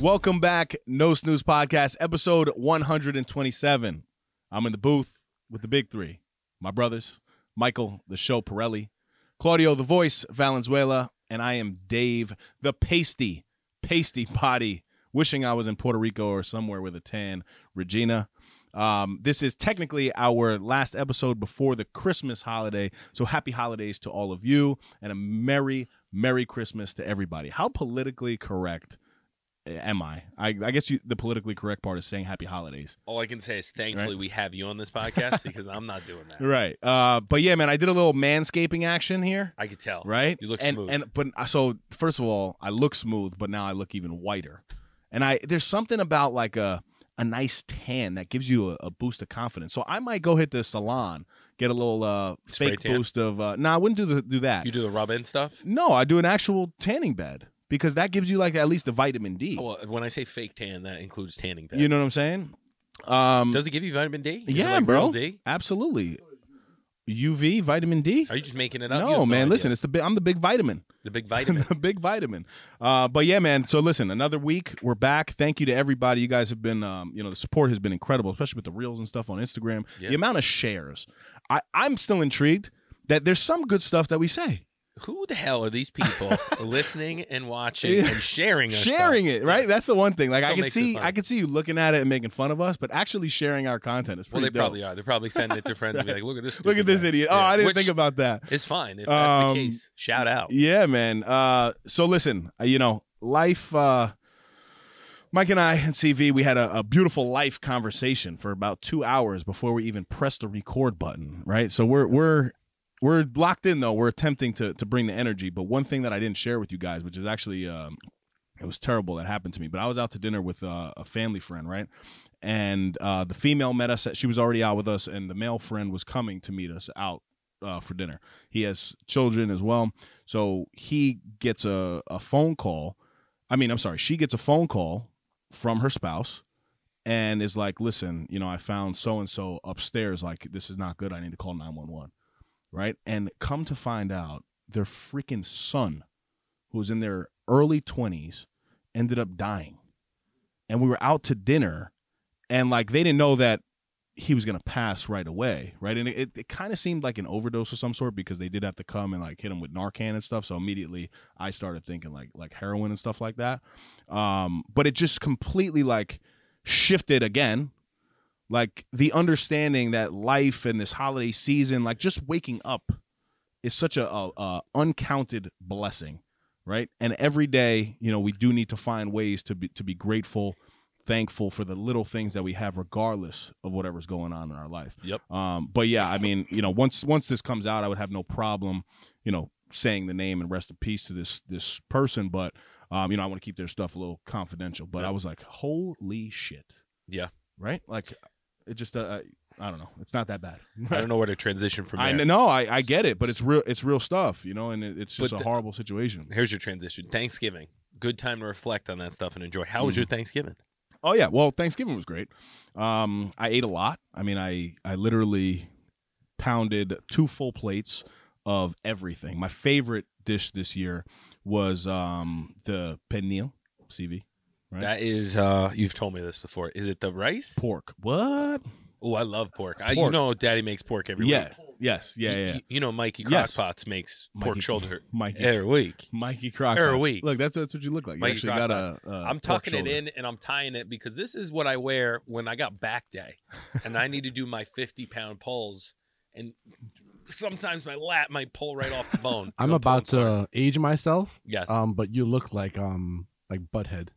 Welcome back, No Snooze Podcast, episode 127. I'm in the booth with the big three, my brothers, Michael, the show Pirelli, Claudio, the voice, Valenzuela, and I am Dave, the pasty, pasty body, wishing I was in Puerto Rico or somewhere with a tan, Regina. Um, this is technically our last episode before the Christmas holiday. So happy holidays to all of you and a merry, merry Christmas to everybody. How politically correct am I? I, I guess you, the politically correct part is saying happy holidays. All I can say is thankfully we have you on this podcast because I'm not doing that. Right. Uh, but yeah, man, I did a little manscaping action here. I could tell. Right. You look and, smooth. And but so first of all, I look smooth, but now I look even whiter. And I there's something about like a a nice tan that gives you a, a boost of confidence. So I might go hit the salon, get a little uh, fake tan? boost of. Uh, no, I wouldn't do the, do that. You do the rub in stuff? no, I do an actual tanning bed because that gives you like at least the vitamin D. Well, when I say fake tan, that includes tanning bed. you know what I'm saying? Um, Does it give you vitamin D? Is yeah, like bro. D? Absolutely. UV, vitamin D. Are you just making it up? No, man. Listen, it's the big, I'm the big vitamin. the big vitamin. the big vitamin. Uh, but yeah, man. So listen, another week. We're back. Thank you to everybody. You guys have been, um, you know, the support has been incredible, especially with the reels and stuff on Instagram. Yeah. The amount of shares. I, I'm still intrigued that there's some good stuff that we say. Who the hell are these people listening and watching Yeah. and sharing? sharing stuff? it, right? Yes. That's the one thing. Like I can see. I can see you looking at it and making fun of us, but actually sharing our content is Well, they dope. probably are. They're probably sending it to friends and be like, "Look at this! Look at this guy." idiot. Oh, I didn't Which think about that. It's fine if that's Um, the case. Shout out. Yeah, man. Uh, so listen, uh, you know, life. Uh, Mike and I and CV, we had a, a beautiful life conversation for about two hours before we even pressed the record button. Right. So we're we're we're locked in though. We're attempting to to bring the energy. But one thing that I didn't share with you guys, which is actually um, it was terrible that happened to me. But I was out to dinner with uh, a family friend, right? And uh, the female met us. She was already out with us, and the male friend was coming to meet us out uh, for dinner. He has children as well, so he gets a, a phone call. I mean, I'm sorry, she gets a phone call from her spouse, and is like, "Listen, you know, I found so and so upstairs. Like, this is not good. I need to call 911." Right? And come to find out, their freaking son, who was in their early 20s, ended up dying. And we were out to dinner, and like they didn't know that he was gonna pass right away, right? And it, it kind of seemed like an overdose of some sort because they did have to come and like hit him with Narcan and stuff. So immediately I started thinking like like heroin and stuff like that. Um, but it just completely like shifted again, like the understanding that life and this holiday season, like just waking up, is such a, a, a uncounted blessing, right? And every day, you know, we do need to find ways to be to be grateful thankful for the little things that we have regardless of whatever's going on in our life Yep. um but yeah i mean you know once once this comes out i would have no problem you know saying the name and rest in peace to this this person but um you know i want to keep their stuff a little confidential but Yeah. i was like holy shit Yeah. right like it just uh, i don't know it's not that bad I don't know where to transition from i there. know i i get it but it's real it's real stuff you know and it, it's just But a horrible situation Here's your transition. Thanksgiving. Good time to reflect on that stuff and enjoy. How was your Thanksgiving? Oh yeah, well Thanksgiving was great. Um, I ate a lot. I mean, I I literally pounded two full plates of everything. My favorite dish this year was um the pernil, CV, Right. That is, uh, you've told me this before. Is it the rice? pork. What? Oh, I love pork. I, you know, Daddy makes pork every yeah, week. yes, yeah, Y- yeah. y- You know, Mikey Yes. Crockpots makes pork Mikey- shoulder Mikey, every week. Mikey Crock. Every week. Look, that's that's what you look like. You Mikey actually got a. a I'm pork tucking it in and I'm tying it because this is what I wear when I got back day and I need to do my 50 pound pulls. And sometimes my lat might pull right off the bone. I'm about pulling hard. to age myself, Yes. um, but you look like um like Butthead.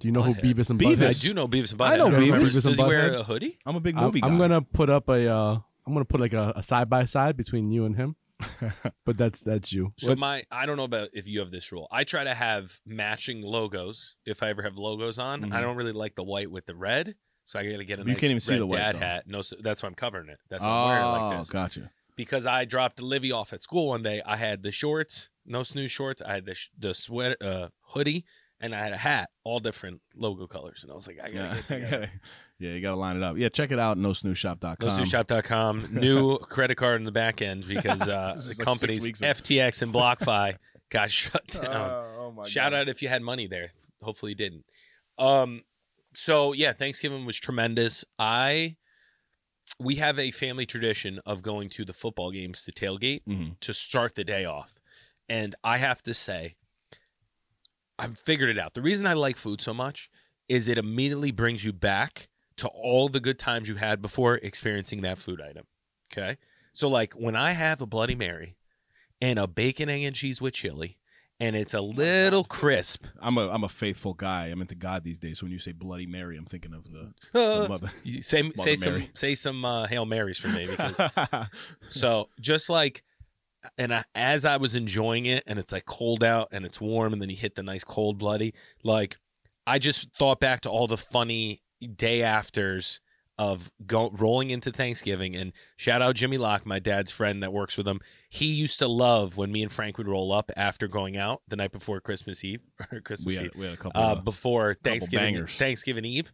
Do you know who Butthead. Beavis and Beavis. Butthead? I do know Beavis and Butthead. I know don't remember- Beavis. Does he wear Butthead. a hoodie? I'm a big I'm, movie guy. I'm gonna put up a uh, I'm gonna put like a, a side by side between you and him. but that's that's you. So What- my I don't know about if you have this rule. I try to have matching logos if I ever have logos on. Mhm. I don't really like the white with the red. So I got to get a You nice can't even see red the white, dad though. hat. No, so that's why I'm covering it. That's why I'm wearing it like this. Oh, gotcha. Because I dropped Livy off at school one day. I had the shorts, no snooze shorts. I had the sh- the sweat uh, hoodie, and I had a hat, all different logo colors. And I was like, I gotta Yeah, get yeah, you got to line it up. Yeah, check it out. NoSnoozeShop.com. GoSnoozeShop.com. New credit card in the back end because uh, the like companies FTX and BlockFi got shut down. oh my Shout out if you had money there. Hopefully you didn't. Um so yeah, Thanksgiving was tremendous. I we have a family tradition of going to the football games to tailgate hmm to start the day off. And I have to say I've figured it out. The reason I like food so much is it immediately brings you back to all the good times you had before experiencing that food item. Okay? So like when I have a bloody mary and a bacon egg and cheese with chili and it's a little crisp I'm a I'm a faithful guy. I'm into God these days. So when you say Bloody Mary, I'm thinking of the, the mother. say say some say some uh, hail marys for me because so just like and I, as I was enjoying it and it's like cold out and it's warm and then you hit the nice cold bloody like I just thought back to all the funny day afters of go, rolling into Thanksgiving and shout out Jimmy Locke my dad's friend that works with him he used to love when me and Frank would roll up after going out the night before Christmas Eve or Christmas we Eve we had a couple. uh, of, before Thanksgiving bangers. Thanksgiving Eve,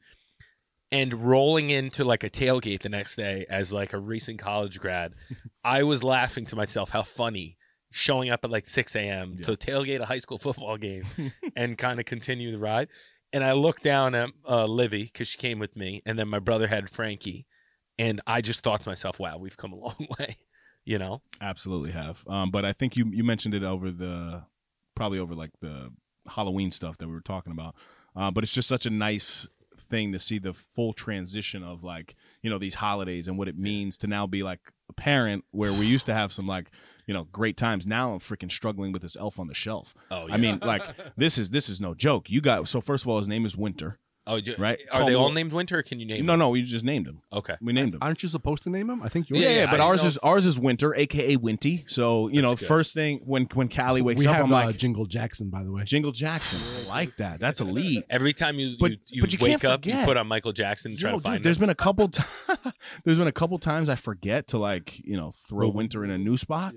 and rolling into like a tailgate the next day as like a recent college grad, I was laughing to myself how funny showing up at like six a.m. to tailgate a high school football game and kind of continue the ride. And I looked down at uh, Livy because she came with me, and then my brother had Frankie, and I just thought to myself, "Wow, we've come a long way," you know. absolutely have. Um, but I think you you mentioned it over the probably over like the Halloween stuff that we were talking about. Uh, but it's just such a nice thing to see the full transition of like you know these holidays and what it means to now be like a parent where we used to have some like you know great times. Now i'm freaking struggling with this elf on the shelf. Oh, yeah. i mean like this is this is no joke. You got so first of all his name is winter oh, you- right? Are Call they all what- named Winter? Or can you name? no them? no we just named him Okay. we named him Aren't you supposed to name him? I think you're. yeah, Yeah, yeah, I but didn't ours know is if- ours is winter, aka Winty. So you know, That's good. first thing when when Callie wakes we up, have I'm uh, like Jingle Jackson, by the way. Jingle Jackson. I like that. That's elite. Every time you But- you, you, but you wake can't up, you forget. put on Michael Jackson, and try Yo, to find dude, there's him. been a couple. T- there's been a couple times I forget to like you know throw Winter in a new spot,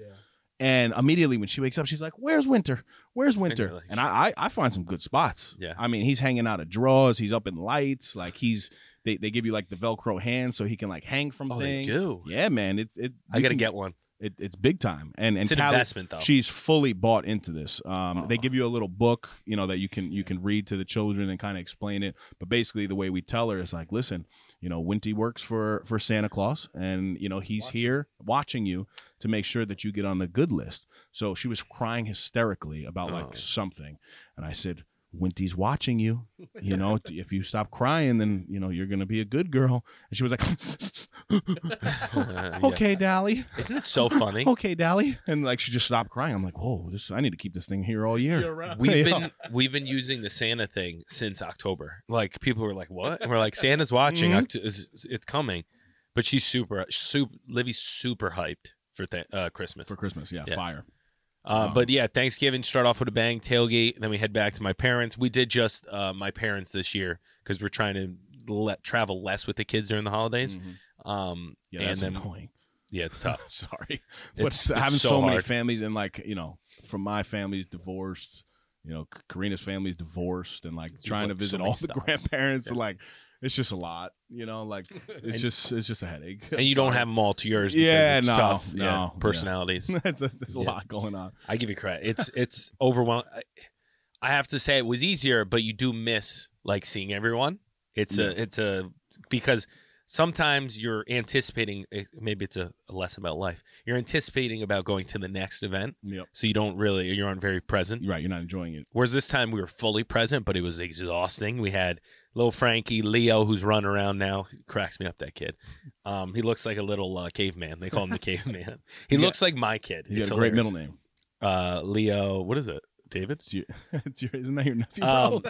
and immediately when she wakes up, she's like, "Where's Winter? Where's Winter?" And I, I I find some good spots. Yeah. I mean, he's hanging out of drawers. He's up in lights. Like he's they, they give you like the Velcro hands so he can like hang from Oh, they do. Yeah, man. It it I gotta can- get one. it, it's big time. And and It's an Callie- investment, though. She's fully bought into this. Um, They give you a little book, you know, that you can you can read to the children and kind of explain it. But basically, the way we tell her is like, listen, you know, Winty works for for Santa Claus, and you know he's here watching you to make sure that you get on the good list. So she was crying hysterically about like Oh. something, and I said. Winty's watching you. You know, if you stop crying, then you know you're gonna be a good girl. And she was like. "Okay, Dally." Isn't it so funny? okay, Dally. And like she just stopped crying. I'm like, whoa, this I need to keep this thing here all year. We've been we've been using the Santa thing since October. Like people were like, "What?" And we're like, "Santa's watching. Mhm. Oct- it's, it's coming." But she's super, super. Livy's super hyped for th- uh, Christmas. for Christmas. Yeah, Yeah. fire. Uh, Um, but yeah, Thanksgiving start off with a bang, tailgate, then we head back to my parents. We did just uh, my parents this year because we're trying to let travel less with the kids during the holidays. Mhm. Um, Yeah, and that's then annoying. yeah, it's tough. Sorry, but It's- having it's so, so many families and like you know, from my family's divorced. You know, Karina's family's divorced, and like There's, trying to like, so visit many all the grandparents. Yeah. Like, it's just a lot. You know, like it's And- just it's just a headache. and you don't have them all to yours. Because Yeah, it's no, tough. no, yeah, yeah. personalities. it's a, there's a Yeah. lot going on. I give you credit. It's it's overwhelming. I have to say it was easier, but you do miss like seeing everyone. It's Yeah. a it's a because sometimes you're anticipating eh, maybe it's a, a lesson about life. You're anticipating about going to the next event, Yep, so you don't really you aren't very present. right. You're not enjoying it. Whereas this time we were fully present, but it was exhausting. We had little Frankie Leo, who's running around now. Cracks me up. That kid. Um, he looks like a little uh, caveman. They call him the caveman. He He's looks like my kid. Got a great middle name. Uh, Leo. What is it? David. It's your, it's your, isn't that your nephew? Um,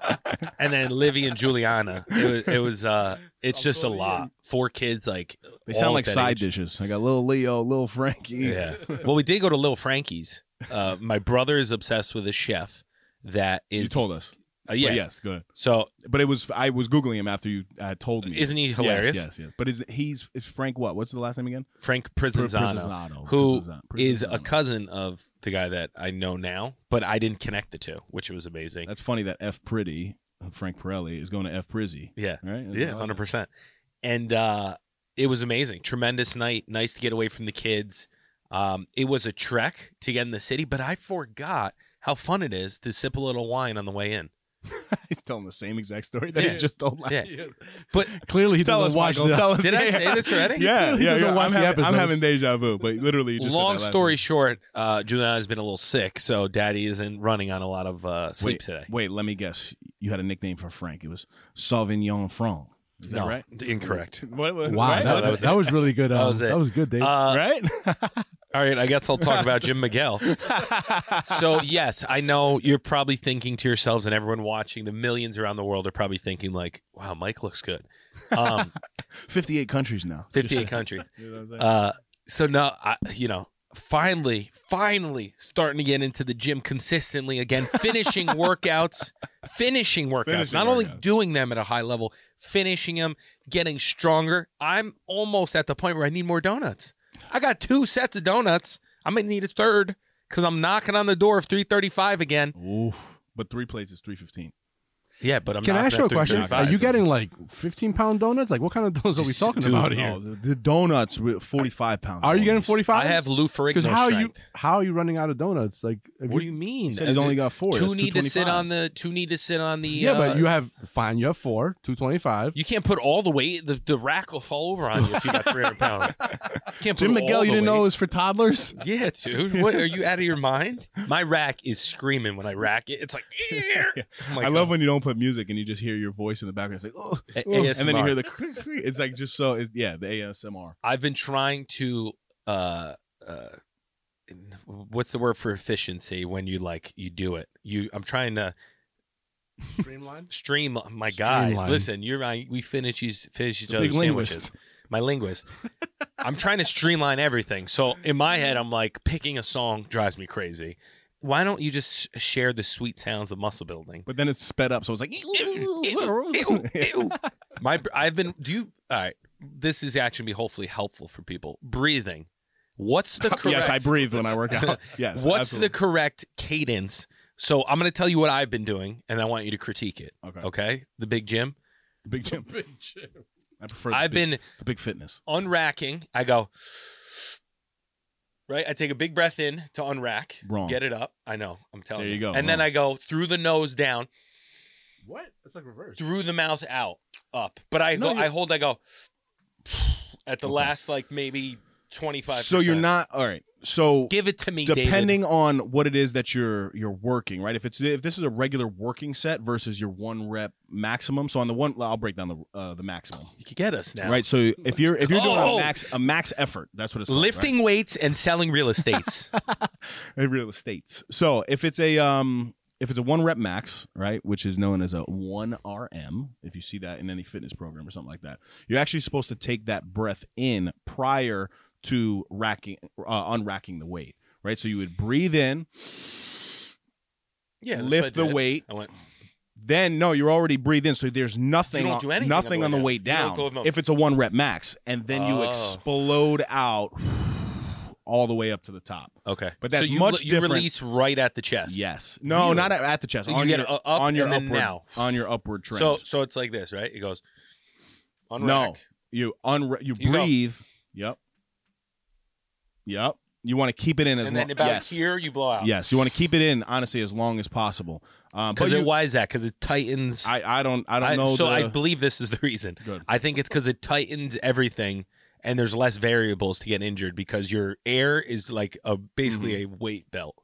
and then Livy and Juliana. It was. It was. Uh, it's I'm just a lot. Four kids, like they sound like side age. dishes. I got little Leo, little Frankie. Yeah. Well, we did go to Little Frankie's. Uh, my brother is obsessed with a chef that is. you told us. Uh, yeah. But yes, good. So But it was I was googling him after you uh, told me. isn't he hilarious? Yes, yes. But is he's is Frank what? What's the last name again? Frank Pr- Prisinzano, Prizzato. who is a cousin of the guy that I know now, but I didn't connect the two, which was amazing. That's funny that F Pretty, Frank Pirelli, is going to F Prizzy. yeah. Right? Yeah, hundred percent. And uh, it was amazing. Tremendous night. Nice to get away from the kids. Um, it was a trek to get in the city, but I forgot how fun it is to sip a little wine on the way in. He's telling the same exact story that Yeah. he just told last Yeah. year. But Clearly, he Tell doesn't us, watch Michael. the. Tell us. Did I say this already? Yeah, He yeah. doesn't yeah. watch I'm, the having, I'm episodes. having deja vu, but literally, you just said long that last story week. short, uh, Juliana has been a little sick, so Daddy isn't running on a lot of uh, sleep Wait, today. wait. Let me guess. You had a nickname for Frank. It was Sauvignon Franc. Is that no, right? incorrect. What, what, Wow, right? that, that was, was that was really good. Uh, That was it. That was good, Dave. Uh, right? All right, I guess I'll talk about Jim Miguel. So yes, I know you're probably thinking to yourselves, and everyone watching, the millions around the world are probably thinking like, "Wow, Mike looks good." Um, 58 countries now. 58 countries. You know what I'm saying? Uh, so no, I, you know, finally, finally starting to get into the gym consistently again, finishing workouts, finishing workouts, Finishing not only doing them at a high level, finishing them, getting stronger. I'm almost at the point where I need more donuts. I got two sets of donuts. I might need a third because I'm knocking on the door of 335 again. Oof. But three plates is 315. Yeah, but I'm Can I ask you a question? Are you getting like 15 pound donuts? Like, what kind of donuts are we talking Dude, about Oh, here? the, the donuts with 45 pounds. Are you getting donuts. 45? I have Lou Ferrigno Because how are you strength. how are you running out of donuts? Like, if What do you mean? He said he's only got four. two That's need to sit 225. on the two need to sit on the yeah, uh, but you have fine. You have four, 225. You can't put all the weight. The, the rack will fall over on you if you got 300 pounds. Can't Jim put Miguel, all you the didn't know it weight. was for toddlers? Yeah, dude. What are you out of your mind? My rack is screaming when I rack it. It's like, I'm like, I love oh, when you don't put music and you just hear your voice in the background. It's like, oh, A- oh. and then you hear the. It's like just so. It, yeah, the ASMR. I've been trying to. uh uh What's the word for efficiency when you like you do it? You, I'm trying to Streamline. stream. My guy, Streamline. listen, you're right. We finish these finish each The other's sandwiches. linguist. my linguist. I'm trying to streamline everything. So in my head, I'm like picking a song drives me crazy. Why don't you just share the sweet sounds of muscle building? But then it's sped up, so it's like. Ew, ew, ew. My I've been do you all right. This is actually be hopefully helpful for people. Breathing. What's the correct yes, I breathe when I work out. Yes. What's absolutely. the correct cadence? So I'm going to tell you what I've been doing, and I want you to critique it. okay? Okay, the big gym. The big gym. I prefer. The I've big, been the big fitness. unracking. I go right. I take a big breath in to unrack. Wrong. Get it up. I know. I'm telling There you. you go, And then wrong. I go through the nose down, What? That's like reverse. through the mouth out, up. But I No, go. you- I hold. I go at the Okay. last like maybe twenty five. So you're not all right. So Give it to me, David. depending on what it is that you're you're working, right? If it's if this is a regular working set versus your one rep maximum. So on the one, I'll break down the uh, the maximum, You can get us now. right? So if you're if you're doing a max a max effort, that's what it's called, right? Lifting weights and selling real estates. real estates. So if it's a um if it's a one rep max, right, which is known as a one RM, if you see that in any fitness program or something like that, you're actually supposed to take that breath in prior to racking uh, unracking the weight, right? So you would breathe in, yeah. lift the weight, I went. then no, you're already breathed in, so there's nothing on, do anything nothing on the way down. Down. go with no- If it's a one rep max, and then you Oh. explode out all the way up to the top. Okay, But that's so you, much you different- release right at the chest. Yes. No, Really? not at, at the chest. You on get your, up on your and then upward now. on your upward trend. So so it's like this, right? It goes. Unrack. no, you unra- you, You go. breathe. Yep. Yep. You want to keep it in as and long. then about yes. here you blow out. Yes, you want to keep it in honestly as long as possible. Um, but Because you- why is that? Because it tightens. I I don't I don't I- know. so the, I believe this is the reason. Good. I think it's because it tightens everything, and there's less variables to get injured because your air is like a basically a weight belt,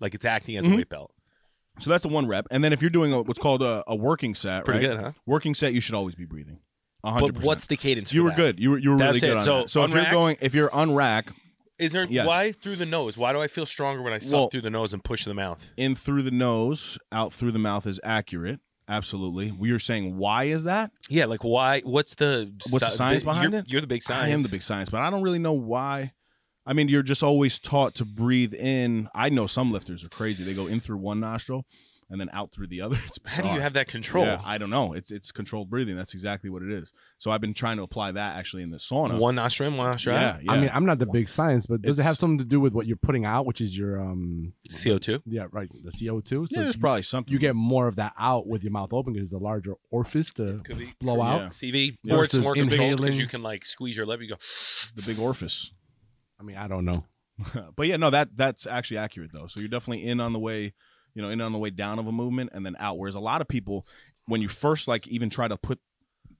like it's acting as Mhm. a weight belt. so that's a one rep, and then if you're doing a, what's called a, a working set, Pretty right? good, huh? Working set, you should always be breathing. A hundred But what's the cadence? you were that? good. You were you were really That's good it. on So, that. So if you're going if you're unrack Is there Yes. why through the nose? Why do I feel stronger when I suck Well- through the nose and push the mouth? in through the nose, out through the mouth is accurate. Absolutely. We are saying why is that? Yeah, like why? What's the What's the science you're- behind it? You're the big science. I am the big science, but I don't really know why. I mean, you're just always taught to breathe in. I know some lifters are crazy. They go in through one nostril, and then out through the other. It's How do you have that control? Yeah, I don't know. It's it's controlled breathing. That's exactly what it is. So I've been trying to apply that actually in the sauna. One nostril in, one nostril yeah, out. yeah. I mean, I'm not the big science, but does it have something to do with what you're putting out, which is your um, CO2. yeah, right, the CO2? yeah, there's you, probably something. you get more of that out with your mouth open because it's a larger orifice to be. blow Yeah. out. CV. Yeah. Or it's more controlled because you can like squeeze your lip. You go. the big orifice. I mean, I don't know. but yeah, no, that that's actually accurate though. So you're definitely in on the way, you know, in on the way down of a movement and then out. Whereas a lot of people, when you first like even try to put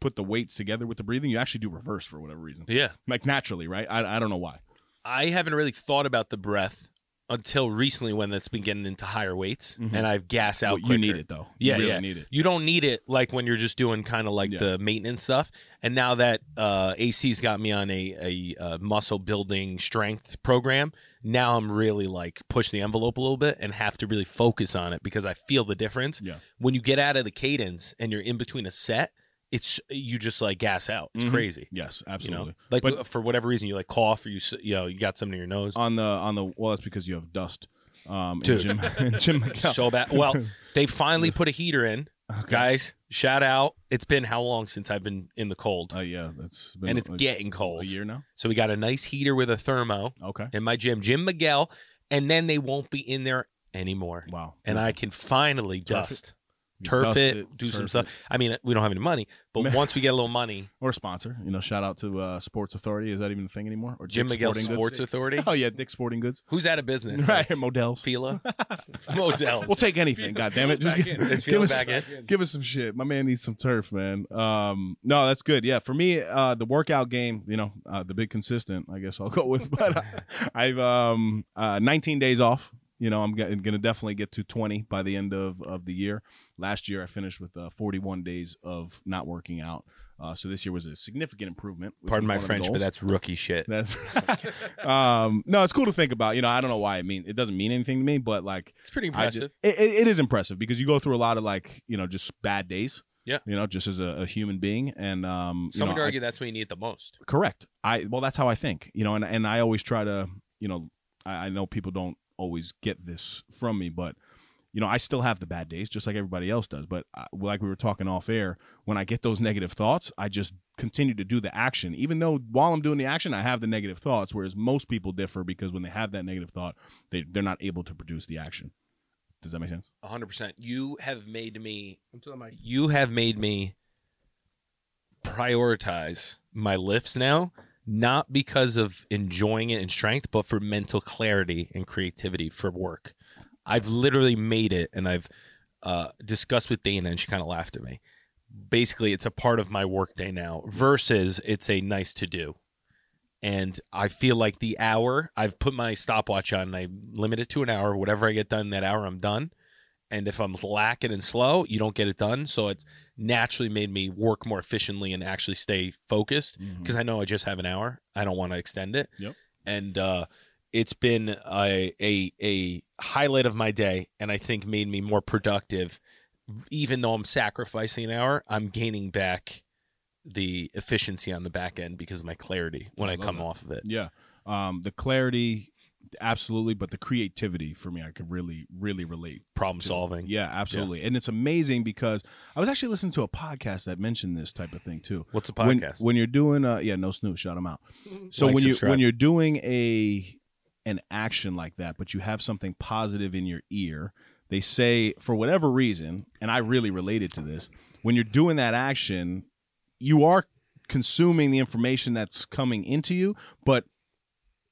put the weights together with the breathing, you actually do reverse for whatever reason, Yeah. like naturally, right? I I don't know why. I haven't really thought about the breath until recently when that's been getting into higher weights Mhm. and I've gas out. Well, you need it though. Yeah, You really yeah. need it. You don't need it like when you're just doing kind of like Yeah. the maintenance stuff. And now that uh, AC's got me on a, a, uh muscle building strength program, now I'm really like push the envelope a little bit and have to really focus on it because I feel the difference. Yeah. When you get out of the cadence and you're in between a set, it's you just like gas out. It's Mhm. crazy. Yes, You absolutely. know, like But- for whatever reason, you like cough or you you know you got something in your nose. on the on the well, that's because you have dust. Um, Dude. Jim, Jim so bad. Well, they finally put a heater in, Okay. guys. Shout out! It's been how long since I've been in the cold, Uh, yeah, that's been and it's like getting a cold. year now. So we got a nice heater with a thermo Okay. in my gym, Jim Miguel, and then they won't be in there anymore, Wow. and I can finally dust, You turf dust it, do some stuff. it. I mean, we don't have any money, but once we get a little money, or sponsor. You know, shout out to uh, Sports Authority. Is that even a thing anymore? Or Jim Dick's Miguel Sporting Sports Goods? Authority. Oh yeah, Dick Sporting Goods. Who's out of business? Right, Modell's. Fila, Modell's. We'll take anything. God damn it! Just back give, in. Give us back in? give us some shit. My man needs some turf, man. Um, no, that's good. Yeah, for me, uh, the workout game, you know, uh, the big consistent. I guess I'll go with. But I've um, uh, 19 days off. You know, I'm going to definitely get to 20 by the end of, of the year. Last year, I finished with uh, 41 days of not working out. Uh, so this year was a significant improvement. Pardon my one of the French, but that's rookie shit. That's um no, it's cool to think about. You know, I don't know why. I mean, it doesn't mean anything to me, but like It's pretty I ju- impressive. it, it, it is impressive because you go through a lot of like you know just bad days. Yeah. You know, just as a, a human being, and um, you Some know, would I- argue that's when you need the most. correct. I well, that's how I think. You know, and and I always try to you know I, I know people don't always get this from me, but you know I still have the bad days just like everybody else does. But I, like we were talking off air, when I get those negative thoughts, I just continue to do the action, even though while I'm doing the action, I have the negative thoughts. Whereas most people differ because when they have that negative thought, they they're not able to produce the action. Does that make sense? 100%. You have made me Until I'm like, you have made me prioritize my lifts now not because of enjoying it and strength but for mental clarity and creativity for work. I've literally made it and i've uh, discussed with dana and she kind of laughed at me. Basically it's a part of my workday now versus it's a nice to do. And i feel like the hour i've put my stopwatch on and i limit it to an hour. Whatever i get done that hour i'm done and if i'm lacking and slow you don't get it done so it's naturally made me work more efficiently and actually stay focused because I know I just have an hour. I don't want to extend it. Yep. And uh, it's been a, a a highlight of my day, and I think made me more productive. Even though I'm sacrificing an hour, I'm gaining back the efficiency on the back end because of my clarity when I I, come that. off of it. Yeah. Um, the clarity, absolutely, but the creativity for me, I could really, really relate. Problem to. solving. Yeah, absolutely. And it's amazing because I was actually listening to a podcast that mentioned this type of thing too. What's a podcast? when you're doing, uh, yeah, no snooze, shout them out. So Like, when you subscribe. when you're doing a an action like that, but you have something positive in your ear, they say for whatever reason, and I really related to this. When you're doing that action, you are consuming the information that's coming into you, but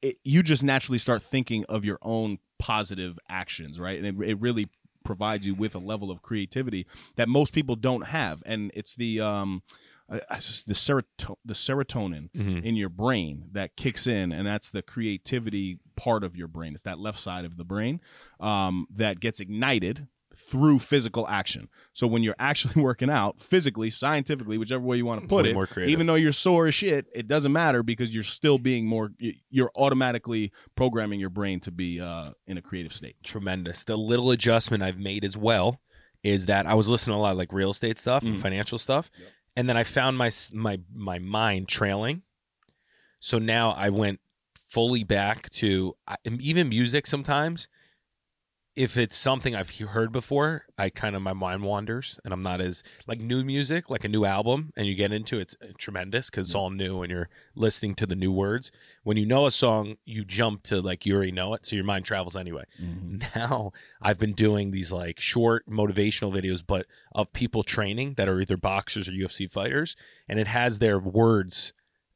it, you just naturally start thinking of your own positive actions, right? And it, it really provides you with a level of creativity that most people don't have, and it's the um, uh, the seroto- the serotonin Mhm. in your brain that kicks in, and that's the creativity part of your brain. It's that left side of the brain um, that gets ignited through physical action. So when you're actually working out physically, scientifically, whichever way you want to put Way it, more creative. even though you're sore as shit, it doesn't matter because you're still being more. y- You're automatically programming your brain to be uh, in a creative state. tremendous. The little adjustment I've made as well is that I was listening to a lot of like real estate stuff and Mhm. financial stuff, and then I found my s- my my mind trailing. So now I went fully back to I, even music. Sometimes if it's something I've heard before, I kind of my mind wanders and I'm not as like new music, like a new album, and you get into it, it's uh, tremendous because it's all new and you're listening to the new words. When you know a song, you jump to like you already know it, so your mind travels anyway. Now I've been doing these like short motivational videos, but of people training that are either boxers or UFC fighters, and it has their words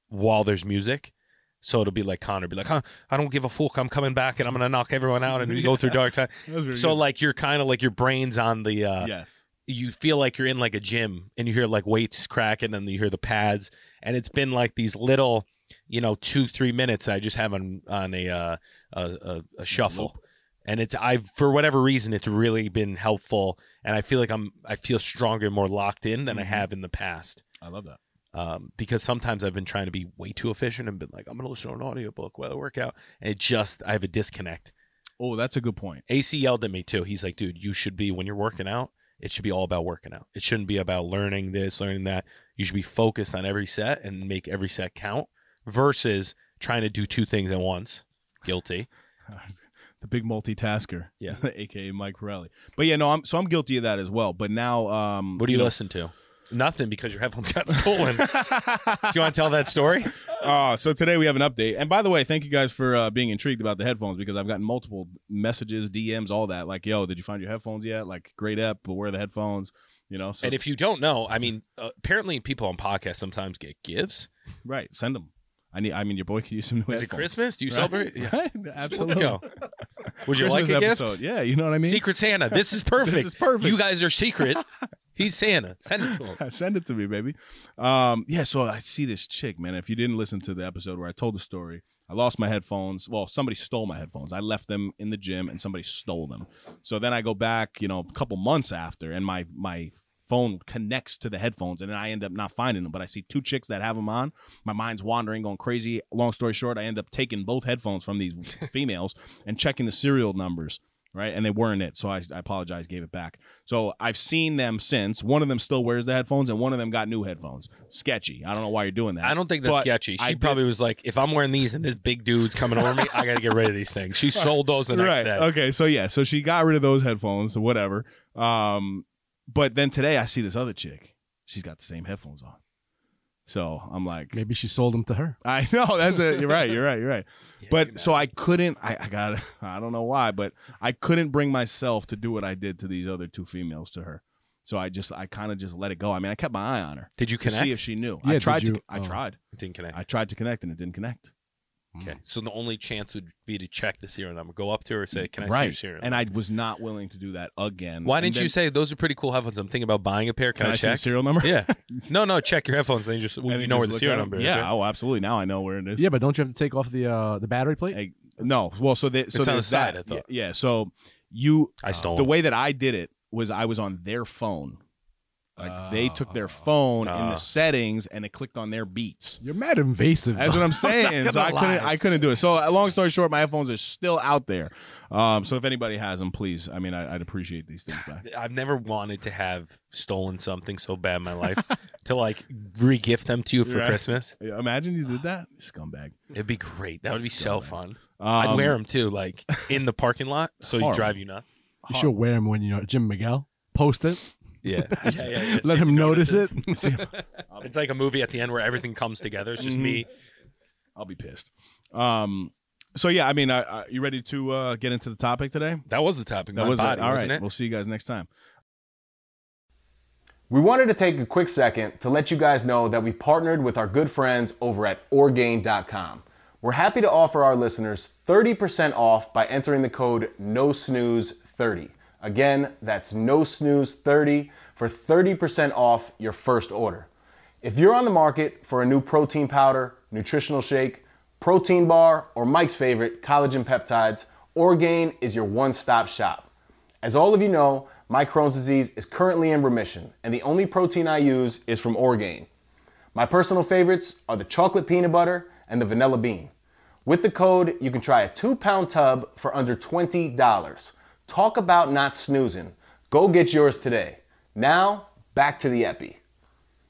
while there's music. So it'll be like Conor, be like, huh, I don't give a fuck. I'm coming back and I'm gonna knock everyone out and we go through dark time. So like you're kind of like your brain's on the uh yes, you feel like you're in like a gym and you hear like weights cracking and you hear the pads and it's been like these little you know two three minutes I just have on on a uh, a, a, a shuffle and it's I for whatever reason it's really been helpful and I feel like I'm I feel stronger and more locked in than I Mhm. have in the past I love that. Um, because sometimes I've been trying to be way too efficient and been like I'm gonna listen to an audiobook while I work out and it just I have a disconnect Oh, that's a good point. AC yelled at me too. He's like, dude, you should be when you're working out. It should be all about working out. It shouldn't be about learning this, learning that. You should be focused on every set and make every set count versus trying to do two things at once. Guilty. the big multitasker, Yeah. aka Mike Pirelli. But yeah, no, I'm so I'm guilty of that as well. But now, um, What do you know- listen to? Nothing because your headphones got stolen. do you want to tell that story? Uh, so today we have an update. And by the way, thank you guys for uh, being intrigued about the headphones because I've gotten multiple messages, DMs, all that. Like, yo, did you find your headphones yet? Like, great app, but where are the headphones? You know, so And if you don't know, I mean, uh, apparently people on podcasts sometimes get gifts. right, send them. I need. I mean, your boy could use some new Is it. Christmas? Do you Right? celebrate? Yeah. Right? Let's Absolutely. go. Would you Christmas like a gift? Yeah, you know what I mean. Secret Santa. This is perfect. This is perfect. You guys are secret. He's Santa. Send it to him. Send it to me, baby. Um, yeah, so I see this chick, man. If you didn't listen to the episode where I told the story, I lost my headphones. Well, somebody stole my headphones. I left them in the gym and somebody stole them. So then I go back, you know, a couple months after and my my phone connects to the headphones and then I end up not finding them, but I see two chicks that have them on. My mind's wandering, going crazy. Long story short, I end up taking both headphones from these females and checking the serial numbers right? And they weren't it. So I, I apologize, gave it back. So I've seen them since. One of them still wears the headphones, and one of them got new headphones. Sketchy. I don't know why you're doing that. I don't think that's But sketchy. She I did- probably was like, if I'm wearing these and this big dude's coming over me, I got to get rid of these things. She sold those the next right. day. Okay. So yeah. So she got rid of those headphones or whatever. Um, but then today I see this other chick. She's got the same headphones on. So I'm like, Maybe she sold them to her. I know that's it. You're right. You're right. You're right. Yeah, But you so I couldn't. I, I got. I don't know why, but I couldn't bring myself to do what I did to these other two females to her. So I just, I kind of just let it go. I mean, I kept my eye on her Did you to connect? see if she knew. Yeah, I did tried to. I oh. tried. It didn't connect. I tried to connect, and it didn't connect. Okay. So the only chance would be to check the serial number. Go up to her and say, can I see right. your serial number? and number? I was not willing to do that again. Why And didn't you say, those are pretty cool headphones. I'm thinking about buying a pair. Can, Can I, I see the check? serial number? yeah. No, no, check your headphones. And you just, well, And you then know where just the look serial at number is. Yeah. right? Oh, absolutely. Now I know where it is. Yeah, but don't you have to take off the uh, the battery plate? Like, no. Well, so they, so It's on the there's side, that. I thought. Yeah, yeah. So you I stole the them. way that I did it was I was on their phone. Like they took their phone in Ah. the settings and it clicked on their beats. You're mad invasive. That's what I'm saying. not so I gonna couldn't. I couldn't do it. So uh, long story short, my headphones are still out there. Um, so if anybody has them, please. I mean, I, I'd appreciate these things back. I've never wanted to have stolen something so bad in my life to like re-gift them to you for Right. Christmas. Imagine you did that, scumbag. It'd be great. That would be so fun. Um, I'd wear them too, like in the parking lot, so you drive you nuts. You should wear them when you're Jim Miguel. Post it. Yeah, yeah, yeah. yeah. Let him he notice it. it's like a movie at the end where everything comes together. It's just me. I'll be pissed. Um. So yeah, I mean, I, I, you ready to uh, get into the topic today? That was the topic. That my was body, it. All wasn't right. it? We'll see you guys next time. We wanted to take a quick second to let you guys know that we partnered with our good friends over at Orgain.com. We're happy to offer our listeners 30% off by entering the code NOSNOOZE30. Again, that's no snooze 30 for 30% off your first order. If you're on the market for a new protein powder, nutritional shake, protein bar, or Mike's favorite, collagen peptides, Orgain is your one stop shop. As all of you know, my Crohn's disease is currently in remission, and the only protein I use is from Orgain. My personal favorites are the chocolate peanut butter and the vanilla bean. With the code, you can try a two pound tub for under $20. Talk about not snoozing. Go get yours today. Now, back to the Epi.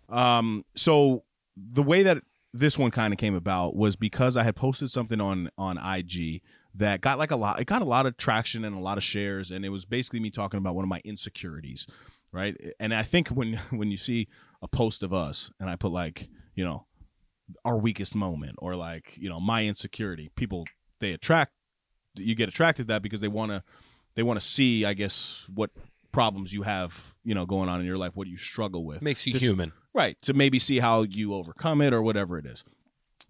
Um, so the way that this one kind of came about was because I had posted something on on IG that got like a lot. It got a lot of traction and a lot of shares, and it was basically me talking about one of my insecurities, right? And I think when when you see a post of us and I put like you know our weakest moment or like you know my insecurity, people they attract you get attracted to that because they want to they want to see I guess what problems you have you know going on in your life, what do you struggle with, Makes you Just- human. right to maybe see how you overcome it or whatever it is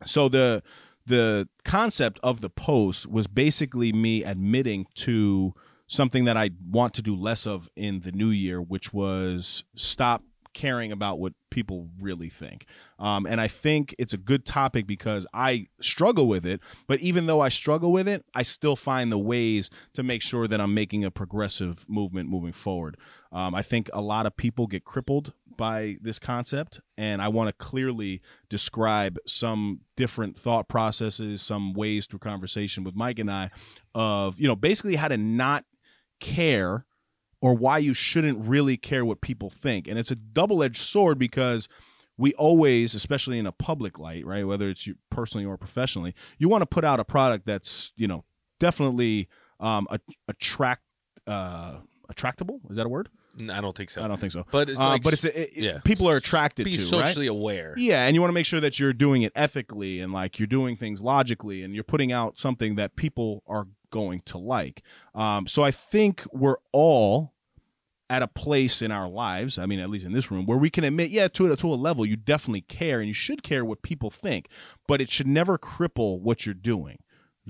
so the the concept of the post was basically me admitting to something that i want to do less of in the new year which was stop caring about what people really think. Um, and i think it's a good topic because i struggle with it but even though i struggle with it i still find the ways to make sure that i'm making a progressive movement moving forward. Um, i think a lot of people get crippled by this concept and i want to clearly describe some different thought processes some ways through conversation with mike and i of you know basically how to not care or why you shouldn't really care what people think and it's a double-edged sword because we always especially in a public light right whether it's you personally or professionally you want to put out a product that's you know definitely um a- attract uh attractable is that a word I don't think so. i don't think so But it's uh, like, but it's it, it- yeah. people are attracted be to socially right? aware. Yeah, and you want to make sure that you're doing it ethically and like you're doing things logically and you're putting out something that people are going to like. Um, so I think we're all at a place in our lives, I mean, at least in this room, where we can admit, yeah, to a, to a level, you definitely care and you should care what people think, but it should never cripple what you're doing.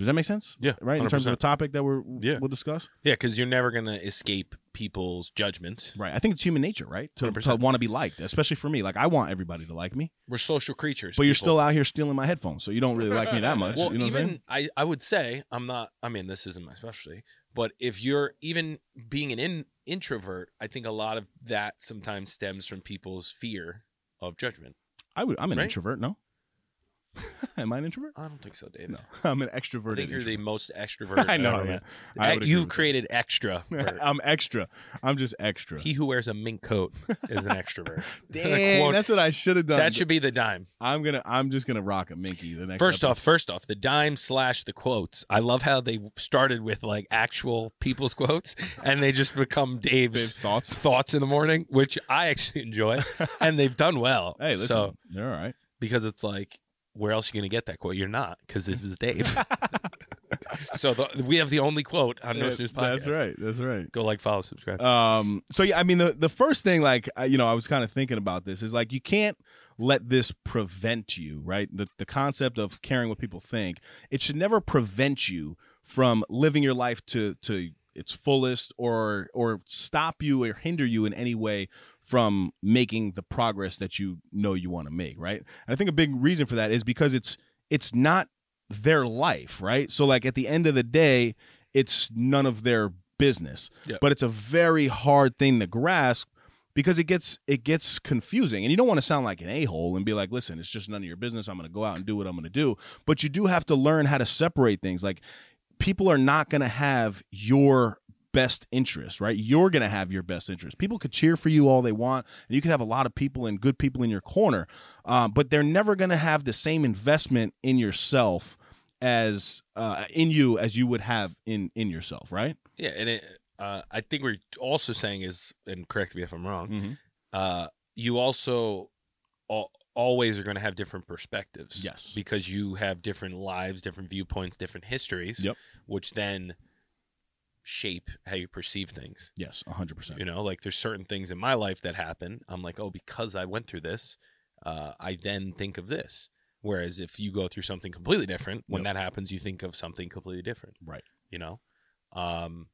Does that make sense? Yeah, Right? In terms of 100%. topic that we're, Yeah. we'll discuss? Yeah, because you're never gonna escape people's judgments. Right. I think it's human nature, right? To, to want to be liked, especially for me. Like, I want everybody to like me. We're social creatures. But you're still out here stealing my headphones, so you don't really like me that much. Well, you know even I, I would say I'm not. I mean, this isn't my specialty, but if you're even being an in, introvert, I think a lot of that sometimes stems from people's fear of judgment. I would. I'm an Right? introvert. No, am I an introvert? I don't think so, David. No, I'm an I think you're the most extroverted. I know. Yeah. I agree you with created extra. I'm extra. I'm just extra. he who wears a mink coat is an extrovert. Damn, Quote- that's what I should have done. that should be the dime. I'm gonna. I'm just gonna rock a minky the next. First episode. off, first off, the dime slash the quotes. I love how they started with like actual people's quotes, and they just become Dave's Dave's thoughts. thoughts in the morning, which I actually enjoy, and they've done well. Hey, listen, So you're all right. because it's like, where else are you gonna get that quote? You're not, because this was Dave. so the, we have the only quote on No Yeah, Snooze podcast. That's right. That's right. Go like, follow, subscribe. Um. So yeah, I mean, the the first thing, like, I, you know, I was kind of thinking about this is like you can't let this prevent you, right? The the concept of caring what people think, it should never prevent you from living your life to to its fullest or or stop you or hinder you in any way from making the progress that you know you want to make, right? And I think a big reason for that is because it's it's not their life, right? So like at the end of the day, it's none of their business. Yeah. But it's a very hard thing to grasp because it gets it gets confusing and you don't want to sound like an a-hole and be like listen it's just none of your business i'm going to go out and do what i'm going to do but you do have to learn how to separate things like people are not going to have your best interest right you're going to have your best interest people could cheer for you all they want and you could have a lot of people and good people in your corner um, but they're never going to have the same investment in yourself as uh, in you as you would have in in yourself right yeah, and it, uh, I think we're also saying is, and correct me if I'm wrong. mm-hmm. uh, you also al- always are going to have different perspectives. Yes. Because you have different lives, different viewpoints, different histories. Yep. Which then shape how you perceive things. yes 100% You know, like there's certain things in my life that happen. I'm like, oh, because I went through this, uh, I then think of this. Whereas if you go through something completely different, when Yep. that happens, you think of something completely different right you know um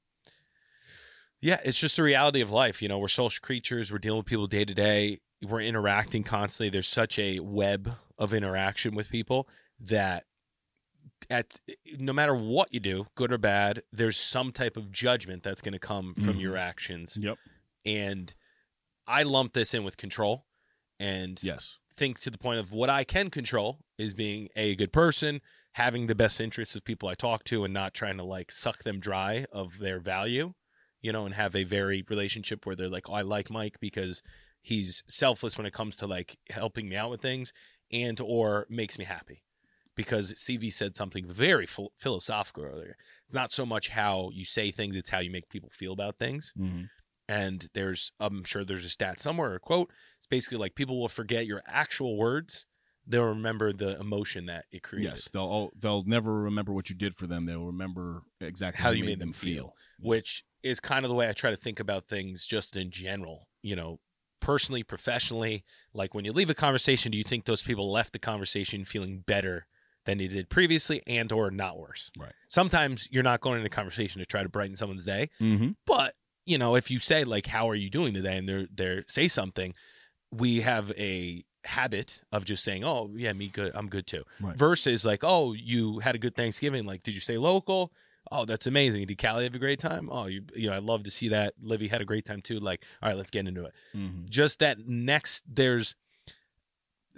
yeah it's just the reality of life you know we're social creatures we're dealing with people day to day we're interacting constantly there's such a web of interaction with people that at no matter what you do good or bad there's some type of judgment that's going to come from Mhm. your actions yep and i lump this in with control and yes think to the point of what I can control is being a good person, having the best interests of people I talk to, and not trying to like suck them dry of their value, you know, and have a very relationship where they're like, oh, I like Mike because he's selfless when it comes to like helping me out with things and or makes me happy. Because CV said something very phil- philosophical earlier. It's not so much how you say things; it's how you make people feel about things. Mhm. And there's, I'm sure there's a stat somewhere a quote. It's basically like people will forget your actual words; they'll remember the emotion that it created. Yes, they'll oh, they'll never remember what you did for them. They'll remember exactly How you made them feel. Yeah. which is kind of the way I try to think about things just in general, you know, personally, professionally. Like when you leave a conversation, do you think those people left the conversation feeling better than they did previously and or not worse? Right. Sometimes you're not going into conversation to try to brighten someone's day, Mm-hmm. but you know, if you say like how are you doing today and they're they're say something, we have a habit of just saying, "Oh, yeah, me good. I'm good too." Right. Versus like, "Oh, you had a good Thanksgiving. Like, did you stay local? Oh, that's amazing. Did Callie have a great time? Oh, you you know, I love to see that. Livy had a great time too. Like, all right, let's get into it. Mm-hmm. Just that next there's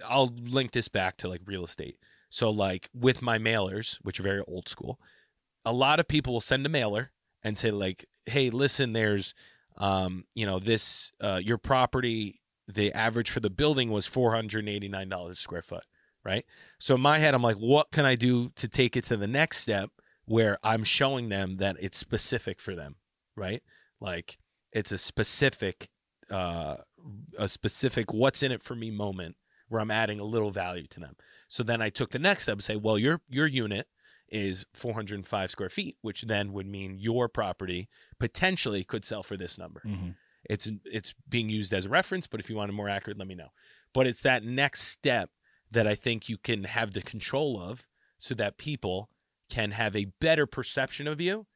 I'll link this back to like real estate. So like with my mailers, which are very old school, a lot of people will send a mailer and say like, "Hey, listen, there's um, you know, this uh your property the average for the building was $489 a square foot, right? So in my head I'm like, what can I do to take it to the next step where I'm showing them that it's specific for them, right? Like it's a specific uh a specific what's in it for me moment where I'm adding a little value to them. So then I took the next step and say, well, your your unit is 405 square feet, which then would mean your property potentially could sell for this number. Mm-hmm. It's it's being used as a reference, but if you want it more accurate, let me know. But it's that next step that I think you can have the control of so that people can have a better perception of you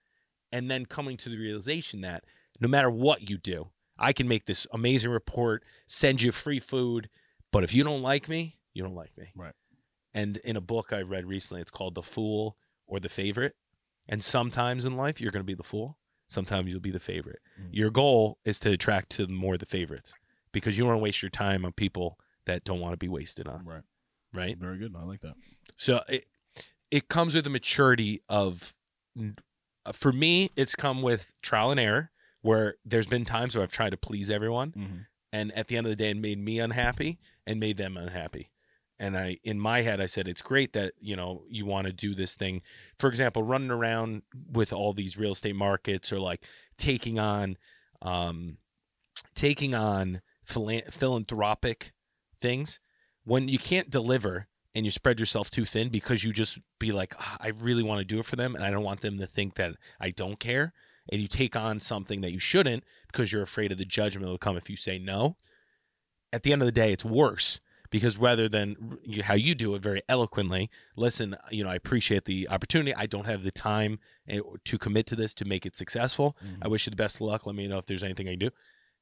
and then coming to the realization that no matter what you do, I can make this amazing report, send you free food, but if you don't like me, you don't like me. Right. And in a book I read recently, it's called The Fool or the Favorite. And sometimes in life, you're going to be the fool. Sometimes you'll be the favorite. Mm. Your goal is to attract to more the favorites because you don't want to waste your time on people that don't want to be wasted on, Right. right? Very good. I like that. So it it comes with the maturity of uh, for me it's come with trial and error where there's been times where I've tried to please everyone Mm-hmm. and at the end of the day it made me unhappy and made them unhappy. And i in my head i said it's great that you know you want to do this thing. For example running around with all these real estate markets or like taking on um taking on philan- philanthropic things when you can't deliver and you spread yourself too thin because you just be like "Ah, i really want to do it for them and i don't want them to think that i don't care and you take on something that you shouldn't because you're afraid of the judgment that will come if you say no at the end of the day it's worse because rather than how you do it very eloquently listen you know i appreciate the opportunity. I don't have the time eh, to commit to this to make it successful. I wish you the best of luck. Let me know if there's anything i can do.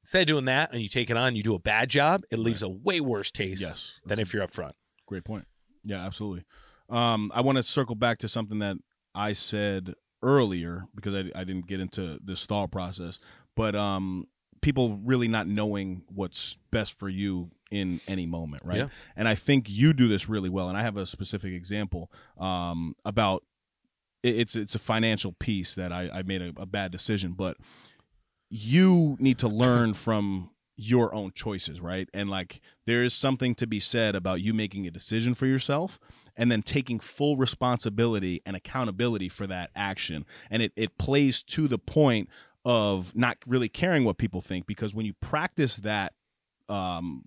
Instead of doing that and you take it on you do a bad job it leaves a way worse taste Yes. than if you're up front Great point. Yeah, absolutely. Um, I want to circle back to something that I said earlier because I, I didn't get into this thought process, but um, people really not knowing what's best for you in any moment, right? Yeah. And I think you do this really well. And I have a specific example um, about it- it's it's a financial piece that I, I made a, a bad decision, but you need to learn from your own choices, right? And like there is something to be said about you making a decision for yourself and then taking full responsibility and accountability for that action. And it, it plays to the point of not really caring what people think because when you practice that um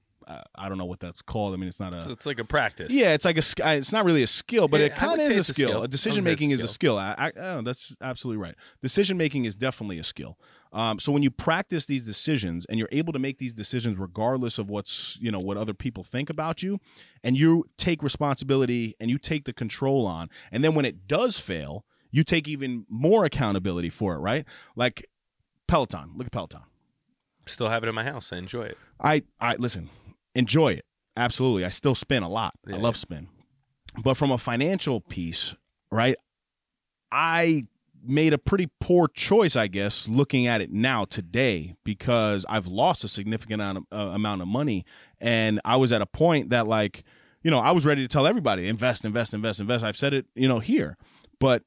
I don't know what that's called. I mean, it's not a it's like a practice yeah, it's like a. It's not really a skill, but Yeah, it kind of is a it's a skill. skill. Decision making is a skill. I, I, oh, that's absolutely right. Decision making is definitely a skill. Um, so when you practice these decisions and you're able to make these decisions regardless of what's you know what other people think about you, and you take responsibility and you take the control on, and then when it does fail, you take even more accountability for it. Right? Like Peloton. Look at Peloton. still have it in my house i enjoy it I I listen, enjoy it. Absolutely. I still spin a lot. I Yeah. love spin. But from a financial piece, right? I made a pretty poor choice, I guess, looking at it now today because I've lost a significant uh, amount of money and I was at a point that like, you know, I was ready to tell everybody invest, invest, invest, invest. I've said it, you know, here. But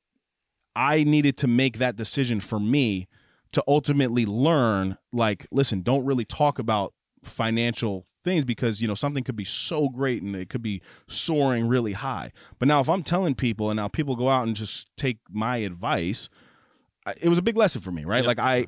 I needed to make that decision for me to ultimately learn like listen, don't really talk about financial things because you know something could be so great and it could be soaring really high. But now if I'm telling people and now people go out and just take my advice, it was a big lesson for me, right? Yep. Like I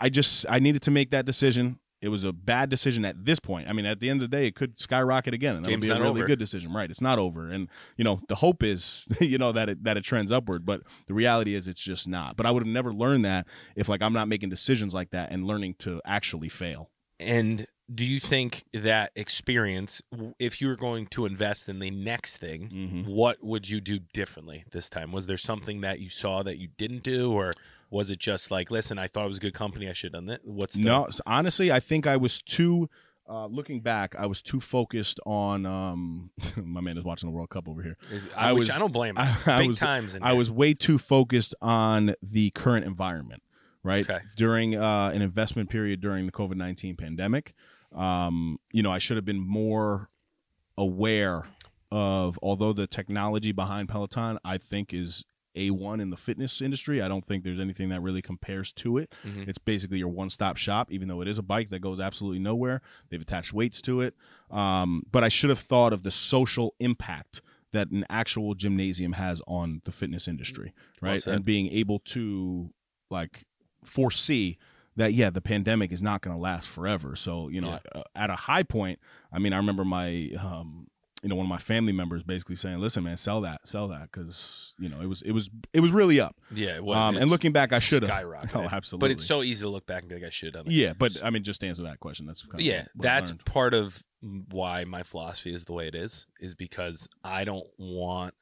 I just I needed to make that decision. It was a bad decision at this point. I mean, at the end of the day, it could skyrocket again, and that'll Game's be a really over. good decision, right? It's not over, and you know the hope is, you know that it that it trends upward, but the reality is it's just not. But I would have never learned that if like I'm not making decisions like that and learning to actually fail. And do you think that experience, if you were going to invest in the next thing, Mm-hmm. what would you do differently this time? Was there something that you saw that you didn't do, or was it just like, listen, I thought it was a good company, I should have done that? What's the, No, honestly, I think I was too. Uh, looking back, I was too focused on. Um, my man is watching the World Cup over here. Is, I I, was- I don't blame. him. I, I Big was times. In I was way too focused on the current environment, right? Okay. During uh, an investment period during the COVID nineteen pandemic, um, you know, I should have been more aware of. Although the technology behind Peloton, I think, is a one in the fitness industry. I don't think there's anything that really compares to it. Mhm. It's basically your one stop shop, even though it is a bike that goes absolutely nowhere. They've attached weights to it. Um, but I should have thought of the social impact that an actual gymnasium has on the fitness industry, right? said. and being able to like foresee that yeah the pandemic is not going to last forever so you know uh, at a high point i mean i remember my um you know one of my family members basically saying listen man sell that sell that because you know it was it was it was really up yeah. Well, um, and looking back i should have skyrocketed. oh absolutely But it's so easy to look back and be like, I should have yeah but i mean just to answer that question that's kind of yeah that's part of why my philosophy is the way it is is because i don't want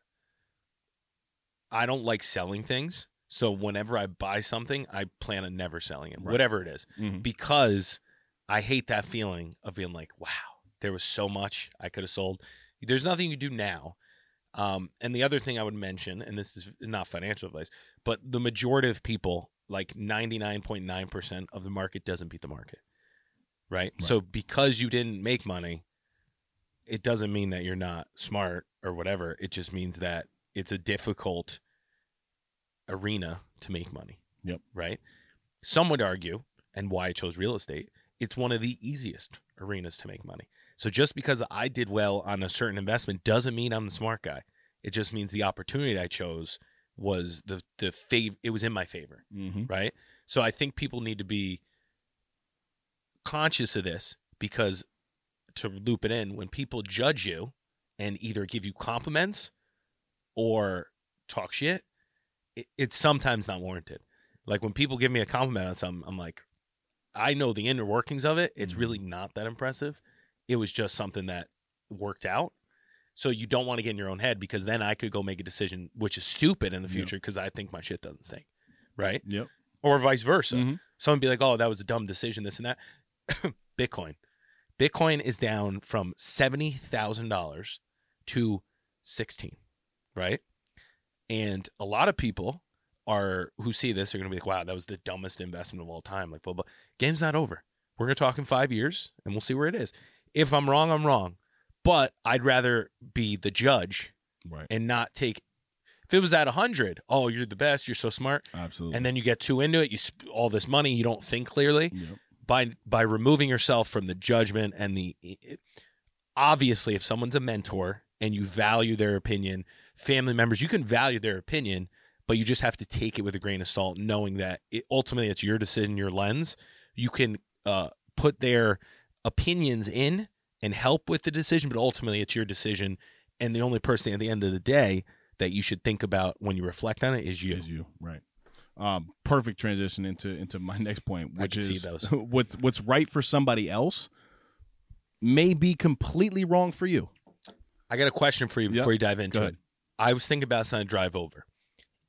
i don't like selling things so whenever i buy something i plan on never selling it Right. whatever it is Mhm. because i hate that feeling of being like wow there was so much i could have sold there's nothing you do now um, and the other thing i would mention and this is not financial advice but the majority of people like 99.9% of the market doesn't beat the market right? So because you didn't make money, it doesn't mean that you're not smart or whatever. It just means that it's a difficult arena to make money. Yep. Right? Some would argue, and why I chose real estate, it's one of the easiest arenas to make money. So just because I did well on a certain investment doesn't mean I'm the smart guy. It just means the opportunity I chose was the the fav- it was in my favor Mhm. right? So I think people need to be conscious of this because to loop it in, when people judge you and either give you compliments or talk shit, it, it's sometimes not warranted. Like when people give me a compliment on something, I'm like, I know the inner workings of it. It's Mhm. really not that impressive. It was just something that worked out. So you don't want to get in your own head because then I could go make a decision which is stupid in the future because I think my shit doesn't stink. Right? yep or vice versa. Mhm. Someone be like, "Oh, that was a dumb decision," this and that. Bitcoin, Bitcoin is down from seventy thousand dollars to sixteen, right? And a lot of people are who see this are going to be like, "Wow, that was the dumbest investment of all time." Like, blah blah. Game's not over. We're going to talk in five years, and we'll see where it is. If I'm wrong, I'm wrong. But I'd rather be the judge right and not take. If it was at 100, oh, you're the best, you're so smart absolutely and then you get too into it you sp- all this money you don't think clearly Yep. by by removing yourself from the judgment and the it, obviously if someone's a mentor and you value their opinion family members you can value their opinion but you just have to take it with a grain of salt knowing that it, ultimately it's your decision your lens you can uh, put their opinions in and help with the decision but ultimately it's your decision. And the only person at the end of the day that you should think about when you reflect on it is you. Is you right. Um, perfect transition into into my next point which is what's what's right for somebody else may be completely wrong for you. I got a question for you before you dive into it. I was thinking about a drive over.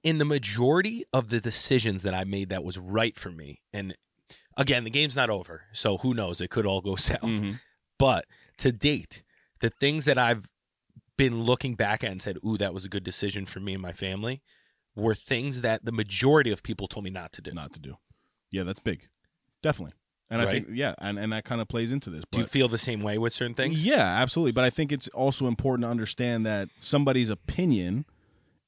In the majority of the decisions that I made that was right for me, and again, the game's not over, so who knows? It could all go south. Mhm. But to date, the things that I've been looking back at and said, ooh, that was a good decision for me and my family, were things that the majority of people told me not to do. not to do yeah that's big definitely and i think yeah and, and that kind of plays into this Do you feel the same way with certain things? Yeah, absolutely. But I think it's also important to understand that somebody's opinion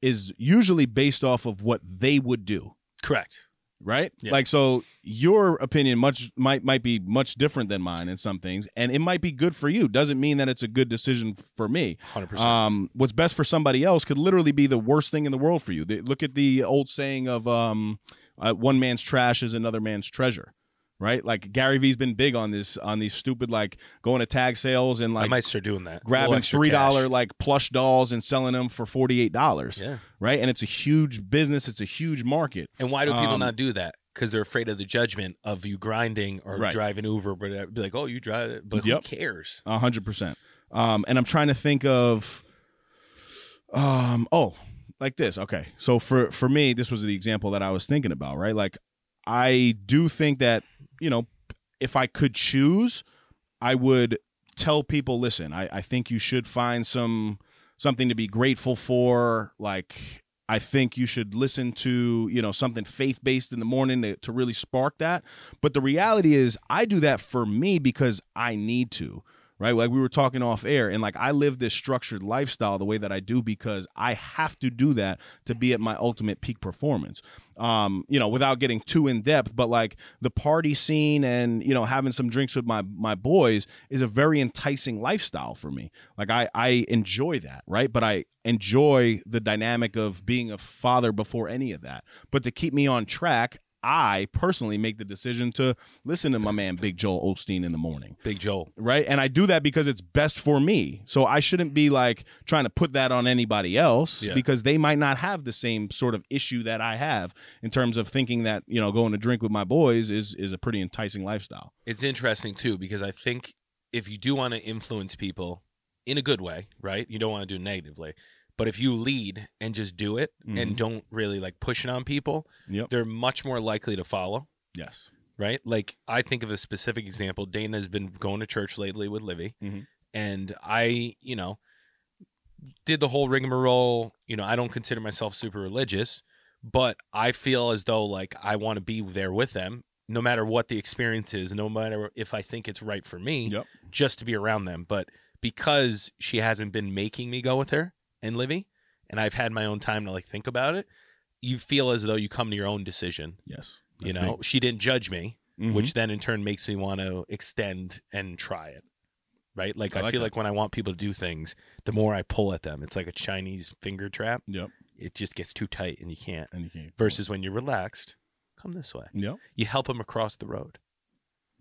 is usually based off of what they would do. Correct. Right? Yeah. Like so your opinion much might might be much different than mine in some things and it might be good for you. Doesn't mean that it's a good decision for me. 100%. Um what's best for somebody else could literally be the worst thing in the world for you. They, look at the old saying of um uh, one man's trash is another man's treasure. Right? Like Gary Vee's been big on this on these stupid like going to tag sales and like I might start doing that. Grabbing three dollar like plush dolls and selling them for forty eight dollars. Yeah. Right? And it's a huge business, it's a huge market. And why do people Um, not do that? Because they're afraid of the judgment of you grinding or Right. driving Uber, but it'd be like, oh, you drive it, but Yep. who cares? A hundred percent. Um, and I'm trying to think of, um, oh, like this. Okay, so for for me, this was the example that I was thinking about. Right, like I do think that you know, if I could choose, I would tell people, listen, I, I think you should find some something to be grateful for. Like I think you should listen to you know something faith based in the morning to, to really spark that. But the reality is, I do that for me because I need to. Right, like we were talking off air, and like I live this structured lifestyle the way that I do because I have to do that to be at my ultimate peak performance. Um, you know, without getting too in depth, but like the party scene and you know having some drinks with my my boys is a very enticing lifestyle for me. Like I I enjoy that, right? But I enjoy the dynamic of being a father before any of that. But to keep me on track, I personally make the decision to listen to my man Big Joel Osteen in the morning Big Joel. right? And I do that because it's best for me. So I shouldn't be like trying to put that on anybody else Yeah. because they might not have the same sort of issue that I have in terms of thinking that, you know, going to drink with my boys is is a pretty enticing lifestyle. It's interesting too because I think if you do want to influence people in a good way, right? You don't want to do it negatively. But if you lead and just do it and Mhm. don't really like push it on people, Yep. they're much more likely to follow, Yes. right? Like I think of a specific example. Dana has been going to church lately with Livy, Mhm. and I, you know, did the whole rigmarole. You know, I don't consider myself super religious, but I feel as though like I want to be there with them, no matter what the experience is, no matter if I think it's right for me, Yep. just to be around them. But because she hasn't been making me go with her and Livy, and I've had my own time to like think about it, you feel as though you come to your own decision. Yes. You know, she didn't judge me, Mhm. which then in turn makes me want to extend and try it. Right? Like I I, like feel that. like when I want people to do things, the more I pull at them, it's like a Chinese finger trap. Yep. It just gets too tight and you can't. And you can't Versus when you're relaxed, come this way. Yep. You help them across the road.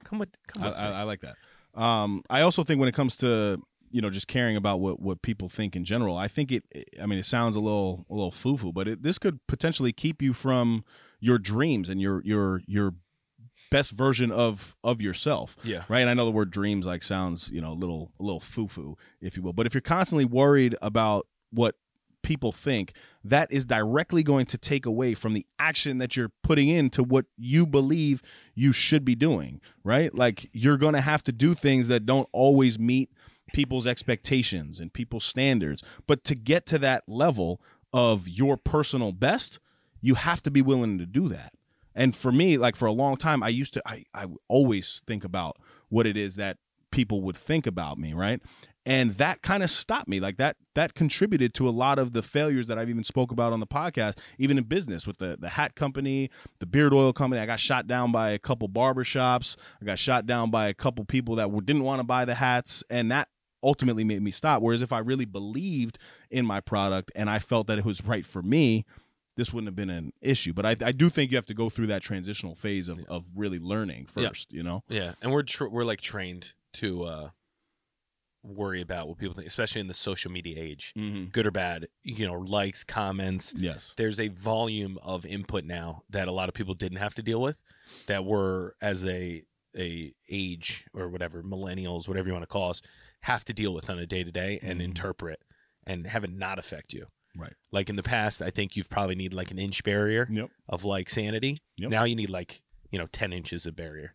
Come with come with I, me. I like that. Um, I also think when it comes to you know just caring about what what people think in general, I think it. I mean, it sounds a little a little foo foo, but it, this could potentially keep you from your dreams and your your your best version of of yourself yeah. right? And I know the word dreams like sounds, you know, a little a little foo foo, if you will. But if you're constantly worried about what people think, that is directly going to take away from the action that you're putting into what you believe you should be doing, right? Like you're going to have to do things that don't always meet people's expectations and people's standards. But to get to that level of your personal best, you have to be willing to do that. And for me, like for a long time, I used to, I, I always think about what it is that people would think about me, right? And that kind of stopped me. Like that, that contributed to a lot of the failures that I've even spoke about on the podcast, even in business with the the hat company, the beard oil company. I got shot down by a couple barbershops. I got shot down by a couple people that didn't want to buy the hats, and that ultimately made me stop. Whereas if I really believed in my product and I felt that it was right for me, this wouldn't have been an issue. But I, I do think you have to go through that transitional phase of, of really learning Yeah. first, you know? Yeah, and we're tr- we're like trained to uh worry about what people think, especially in the social media age, Mm-hmm. good or bad. You know, likes, comments. Yes. There's a volume of input now that a lot of people didn't have to deal with, that were as a a age or whatever millennials, whatever you want to call us, have to deal with on a day to day and Mhm. interpret and have it not affect you. Right. Like in the past, I think you've probably need like an inch barrier Yep. of like sanity. Yep. Now you need like you know ten inches of barrier,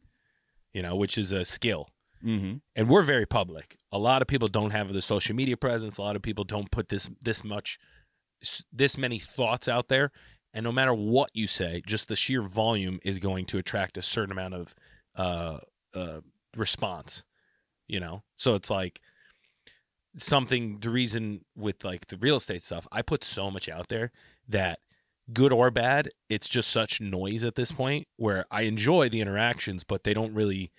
you know, which is a skill. Mm-hmm. And we're very public. A lot of people don't have the social media presence. A lot of people don't put this this much, this many thoughts out there. And no matter what you say, just the sheer volume is going to attract a certain amount of uh, uh, response. You know, so it's like something. The reason with like the real estate stuff, I put so much out there that good or bad, it's just such noise at this point where I enjoy the interactions, but they don't really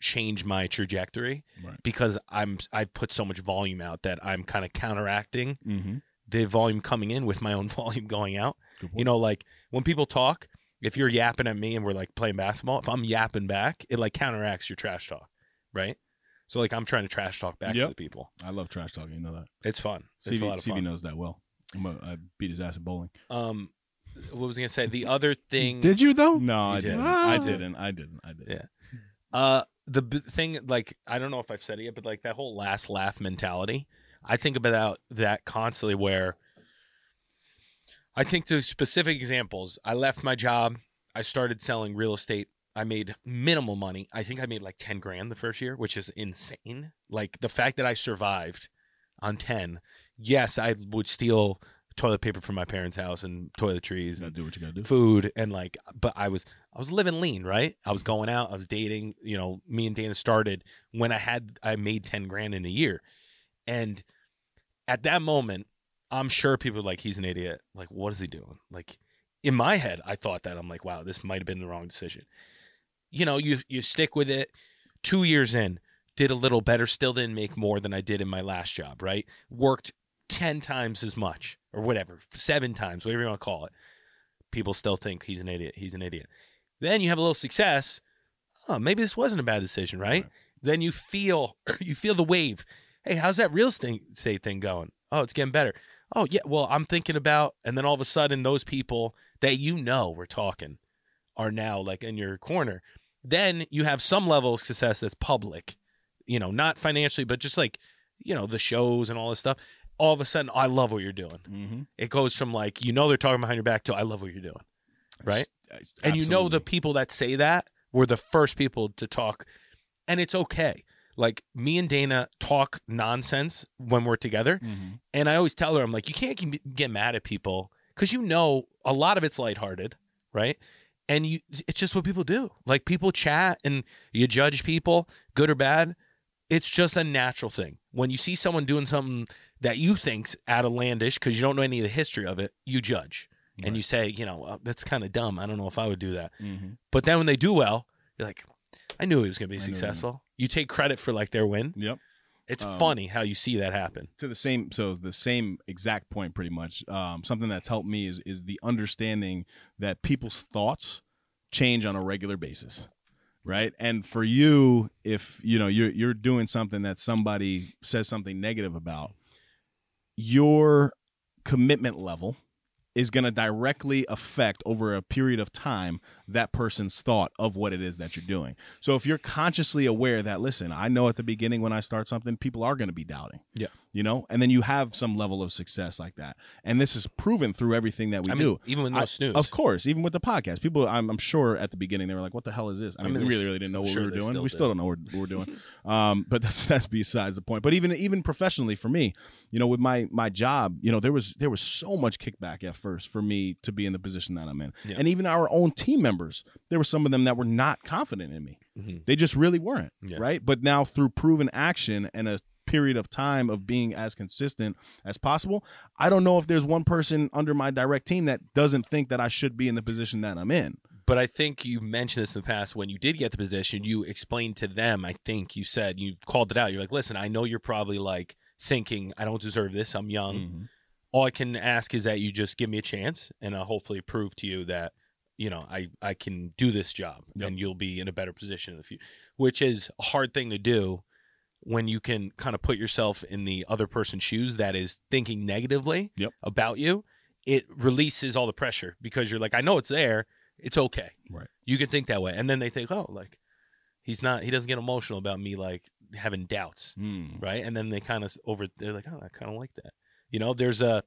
change my trajectory Right. because I'm I put so much volume out that I'm kind of counteracting Mm-hmm. the volume coming in with my own volume going out. You know, like when people talk, if you're yapping at me and we're like playing basketball, if I'm yapping back, it like counteracts your trash talk, right? So like I'm trying to trash talk back Yep. to the people. I love trash talking. You know that. It's fun. It's CV, a lot of CV fun. knows that well. I'm a, I beat his ass at bowling. Um, what was I gonna say? The other thing, Did you though? No, You I did. didn't. I Ah. didn't. I didn't. I didn't. Yeah. uh, the b- thing, like I don't know if I've said it yet, but like that whole last laugh mentality, I think about that constantly. Where I think to specific examples, I left my job. I started selling real estate. I made minimal money. I think I made like 10 grand the first year, which is insane. Like the fact that I survived on 10. Yes, I would steal toilet paper from my parents' house and toiletries and do what you gotta do. food and like but I was I was living lean, right? I was going out, I was dating, you know, me and Dana started when I had I made 10 grand in a year. And at that moment, I'm sure people like he's an idiot. Like what is he doing? Like in my head, I thought that I'm like, wow, this might have been the wrong decision. You know, you you stick with it. 2 years in, did a little better, still didn't make more than I did in my last job, right? Worked 10 times as much or whatever, 7 times, whatever you want to call it people still think he's an idiot. He's an idiot. Then you have a little success. Oh, maybe this wasn't a bad decision, right? Then you feel you feel the wave. Hey, how's that real estate thing going? Oh, it's getting better. Oh, yeah. Well, I'm thinking about, and then all of a sudden, those people that you know were talking are now like in your corner. Then you have some level of success that's public, you know, not financially, but just like, you know, the shows and all this stuff. All of a sudden, I love what you're doing. Mm-hmm. It goes from like, you know, they're talking behind your back to I love what you're doing. Right? And you know the people that say that were the first people to talk, and it's okay. Like me and Dana talk nonsense when we're together, Mm-hmm. and I always tell her, I'm like, you can't get mad at people because you know a lot of it's lighthearted, right? And you, it's just what people do. Like people chat and you judge people, good or bad. It's just a natural thing. When you see someone doing something that you think's outlandish because you don't know any of the history of it, you judge and you say, you know, uh, that's kind of dumb. I don't know if I would do that. Mm-hmm. But then when they do well, you're like, I knew he was going to be I knew he was. successful. You take credit for like their win. Yep. It's Um, funny how you see that happen. to the same so the same exact point pretty much um, something that's helped me is is the understanding that people's thoughts change on a regular basis right and for you if you know you're you're doing something that somebody says something negative about your commitment level is going to directly affect over a period of time that person's thought of what it is that you're doing. So if you're consciously aware that listen, I know at the beginning when I start something people are going to be doubting. Yeah. You know, and then you have some level of success like that. And this is proven through everything that we I mean, do. even with no I- snooze. Of course, even with the podcast, people, I'm, I'm sure at the beginning they were like, "What the hell is this?" I I mean, mean, we really, really didn't know I'm what sure we were doing. still we do. still don't know what we're doing. um, but that's, that's besides the point. But even even professionally for me, you know, with my my job, you know, there was there was so much kickback at first for me to be in the position that I'm in, Yeah. and even our own team members, there were some of them that were not confident in me. Mhm. They just really weren't, Yeah. right? But now through proven action and a period of time of being as consistent as possible, I don't know if there's one person under my direct team that doesn't think that I should be in the position that I'm in. But I think you mentioned this in the past when you did get the position, you explained to them, I think you said, you called it out. You're like, listen, I know you're probably like thinking, I don't deserve this. I'm young. Mhm. All I can ask is that you just give me a chance and I'll hopefully prove to you that, you know, I, I can do this job Yep. and you'll be in a better position in the future, which is a hard thing to do when you can kind of put yourself in the other person's shoes that is thinking negatively Yep. about you. It releases all the pressure because you're like, I know it's there. It's okay. Right. You can think that way. And then they think, oh, like, he's not, he doesn't get emotional about me, like, having doubts Mm. right and then they kind of over they're like oh i kind of like that you know there's a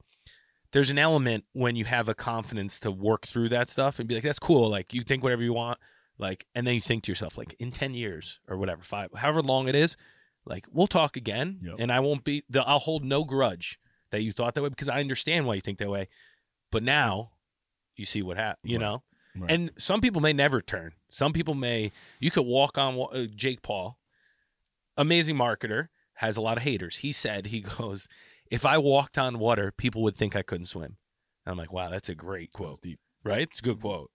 there's an element when you have a confidence to work through that stuff and be like that's cool like you think whatever you want like and then you think to yourself like in 10 years or whatever five however long it is like we'll talk again Yep. and i won't be the, i'll hold no grudge that you thought that way because i understand why you think that way but now you see what happened you Right. know Right. and some people may never turn some people may you could walk on uh, jake paul amazing marketer has a lot of haters he said he goes if i walked on water people would think i couldn't swim And I'm like, wow, that's a great Quote right? It's a good quote.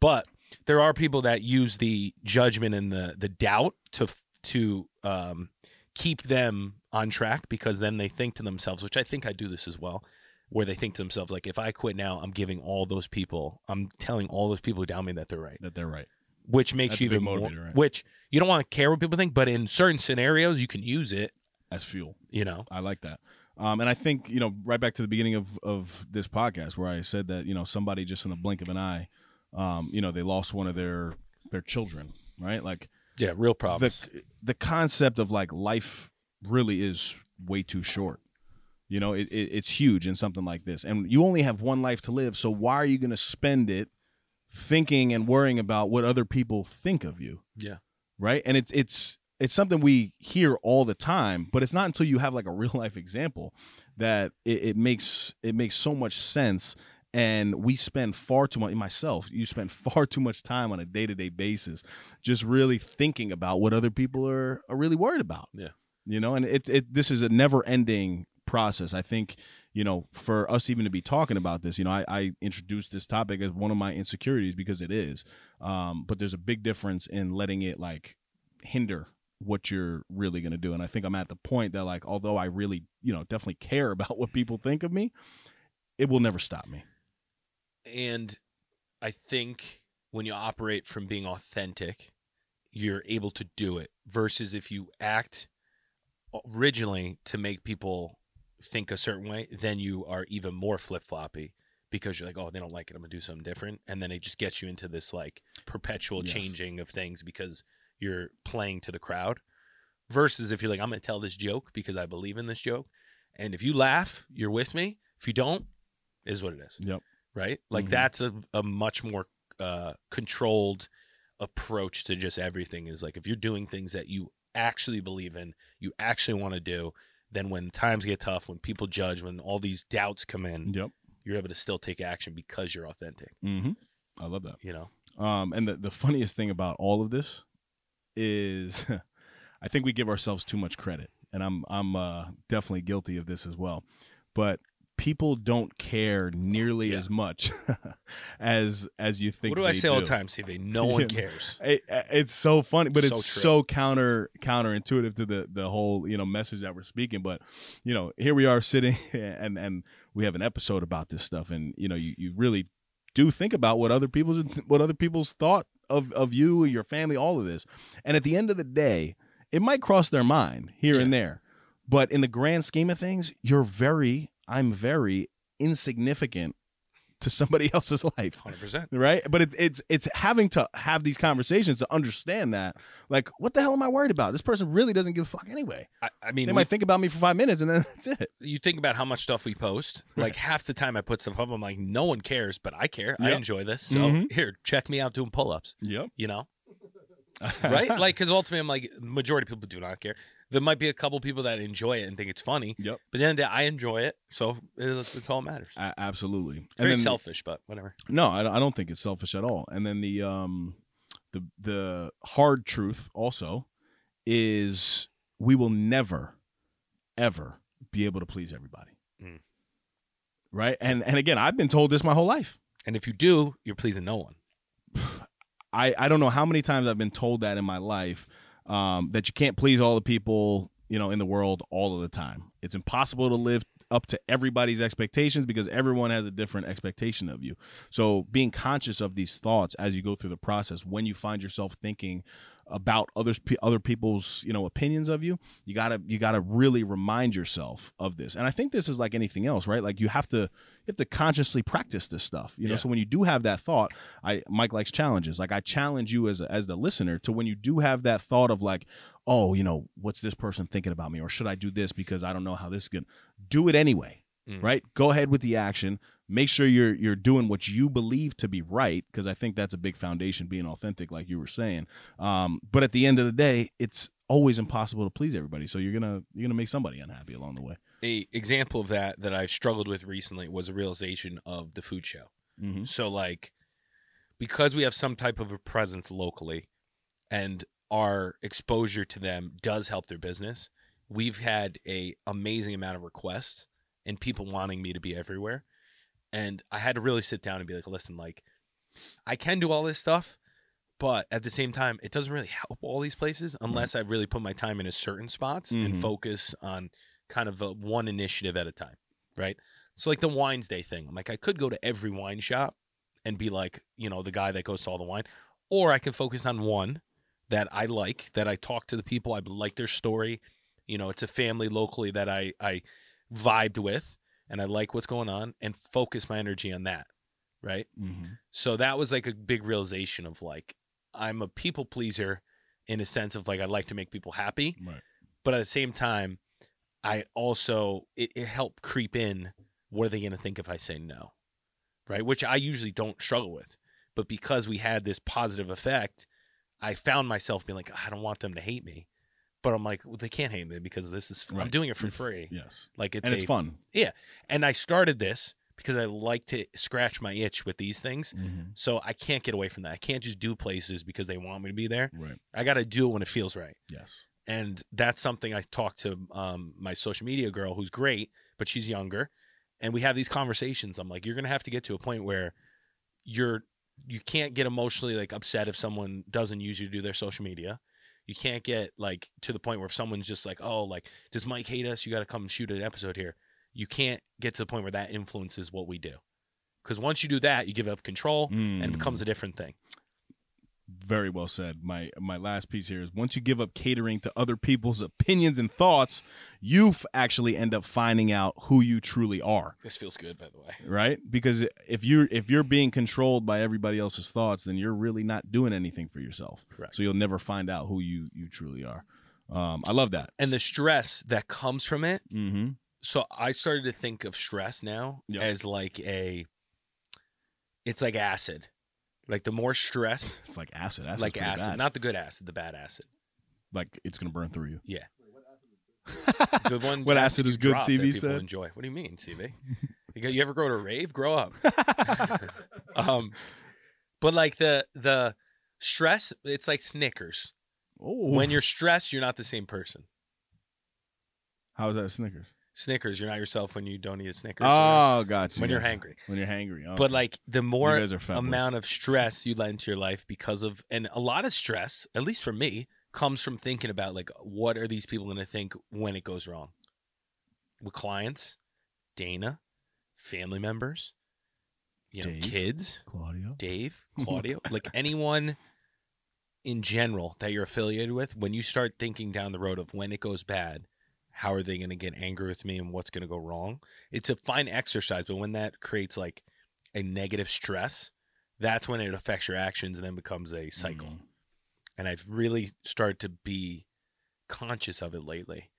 But there are people that use the judgment and the the doubt to to um, keep them on track because then they think to themselves, which I think I do this as well, where they think to themselves like, if I quit now, I'm giving all those people, I'm telling all those people who doubt me that they're right, That they're right. which makes That's you even more. right? Which you don't want to care what people think, but in certain scenarios, you can use it. As fuel. You know, I like that. Um, and I think, you know, right back to the beginning of, of this podcast where I said that, you know, somebody just in the blink of an eye, um, you know, they lost one of their their children, right? Like yeah, real problems. the the concept of like life really is way too short. You know, it, it it's huge in something like this, and you only have one life to live. So why are you going to spend it thinking and worrying about what other people think of you? yeah, right? And it's it's it's something we hear all the time, but it's not until you have like a real life example that it, it makes it makes so much sense. And we spend far too much myself. You spend far too much time on a day to day basis, just really thinking about what other people are are really worried about. Yeah. you know, and it it this is a never ending process. I think you know for us even to be talking about this, you know, I, I introduced this topic as one of my insecurities because it is. Um, but there's a big difference in letting it like hinder what you're really going to do. And I think I'm at the point that like, although I really, you know, definitely care about what people think of me, it will never stop me. and I think when you operate from being authentic, you're able to do it. Versus if you act originally to make people think a certain way, then you are even more flip floppy because you're like, oh, they don't like it. I'm gonna do something different, and then it just gets you into this like perpetual Yes. changing of things because you're playing to the crowd. Versus if you're like, I'm gonna tell this joke because I believe in this joke, and if you laugh, you're with me. If you don't, is what it is Yep. right? Like Mhm. that's a, a much more uh, controlled approach to just everything. Is like if you're doing things that you actually believe in, you actually want to do, then when times get tough, when people judge, when all these doubts come in, Yep. you're able to still take action because you're authentic. Mm-hmm. I love that. You know, Um, and the, the funniest thing about all of this is I think we give ourselves too much credit. And I'm I'm uh, definitely guilty of this as well. But people don't care nearly Yeah. as much as as you think. what do I say all the time, CV? No one cares. It, it's so funny, but So it's true. so counter counterintuitive to the the whole you know message that we're speaking. But you know, here we are sitting, and and we have an episode about this stuff, and you know, you, you really do think about what other people's what other people's thought of of you, and your family, all of this, and at the end of the day, it might cross their mind here and there, but in the grand scheme of things, you're very, I'm very insignificant to somebody else's life Hundred percent. right but it, it's it's having to have these conversations to understand that like what the hell am i worried about this person really doesn't give a fuck anyway I, I mean, they might think about me for five minutes and then that's it you think about how much stuff we post. Like half the time I put stuff up, I'm like, no one cares, but I care. I enjoy this. So Mhm. here, check me out doing pull ups. yep You know, right? Like, because ultimately, I'm like, majority of people do not care. There might be a couple people that enjoy it and think it's funny, yep but then I enjoy it, so it's, it's all that matters. A- absolutely It's very then, selfish, but whatever. no I, don't- I don't think it's selfish at all and then the um the the hard truth also is we will never ever be able to please everybody Mm. right and and again i've been told this my whole life And if you do, you're pleasing no one. I, I don't know how many times I've been told that in my life um, that you can't please all the people you know in the world all of the time. It's impossible to live up to everybody's expectations because everyone has a different expectation of you. So being conscious of these thoughts as you go through the process, when you find yourself thinking about others other people's you know opinions of you, you gotta you gotta really remind yourself of this. And I think this is like anything else, right? Like you have to you have to consciously practice this stuff. You know, Yeah. so when you do have that thought, I Mike likes challenges. Like I challenge you as a, as the listener to when you do have that thought of like, oh, you know, what's this person thinking about me, or should I do this because I don't know how this is going. to Do it anyway, Mm. right? Go ahead with the action. Make sure you're you're doing what you believe to be right because I think that's a big foundation, being authentic, like you were saying. Um, but at the end of the day, it's always impossible to please everybody. So you're gonna you're gonna make somebody unhappy along the way. A example of that that I've struggled with recently was a realization of the food show. Mm-hmm. So like because we have some type of a presence locally and our exposure to them does help their business, we've had a amazing amount of requests and people wanting me to be everywhere. And I had to really sit down and be like, listen, like I can do all this stuff, but at the same time, it doesn't really help all these places unless I really put my time into certain spots and Mhm. focus on kind of a, one initiative at a time, right? So like the wines day thing, I'm like I could go to every wine shop and be like, you know, the guy that goes to all the wine, or I can focus on one that I like, that I talk to the people, I like their story. You know, it's a family locally that I I vibed with, and I like what's going on, and focus my energy on that, right? Mm-hmm. So that was like a big realization of like I'm a people pleaser in a sense of like I like to make people happy, Right. but at the same time, I also it, it helped creep in. What are they going to think if I say no? Right, which I usually don't struggle with, but because we had this positive effect, I found myself being like, I don't want them to hate me, but I'm like, well, they can't hate me because this is I'm doing it for It's- free. Yes. Like it's and it's a- fun. Yeah, and I started this because I like to scratch my itch with these things. Mm-hmm. So I can't get away from that. I can't just do places because they want me to be there. Right. I got to do it when it feels right. Yes. And that's something I talked to um, my social media girl who's great, but she's younger. And we have these conversations. I'm like, you're going to have to get to a point where you're, you can't get emotionally like upset if someone doesn't use you to do their social media. You can't get like to the point where if someone's just like, oh, like, does Mike hate us? You got to come shoot an episode here. You can't get to the point where that influences what we do. Because once you do that, you give up control and it Mm. becomes a different thing. Very well said. My my last piece here is once you give up catering to other people's opinions and thoughts, you f- actually end up finding out who you truly are, This feels good, by the way. right? Because if you if you're being controlled by everybody else's thoughts, then you're really not doing anything for yourself. Correct. So you'll never find out who you you truly are. Um, I love that. And the stress that comes from it. mm-hmm. So I started to think of stress now Yeah. as like a, it's like acid. Like the more stress, it's like acid. Acid's like acid, bad. not the good acid, the bad acid. like it's gonna burn through you. Yeah. The one What acid is good, drop that CV people said? Enjoy. What do you mean, CV? You, go, you ever go to a rave? Grow up. um, but like the the stress, it's like Snickers. Oh, When you're stressed, you're not the same person. how is that Snickers? Snickers, you're not yourself when you don't eat a Snickers. Oh, gotcha. when you're hangry. When you're hangry. But like the more guys are fat boys. amount of stress you let into your life because of and a lot of stress at least for me comes from thinking about like what are these people going to think when it goes wrong with clients dana family members you know Dave. kids Claudio. dave claudio like anyone in general that you're affiliated with when you start thinking down the road of when it goes bad how are they going to get angry with me and what's going to go wrong? It's a fine exercise but when that creates like a negative stress that's when it affects your actions and then becomes a cycle. Mhm. and i've really started to be conscious of it lately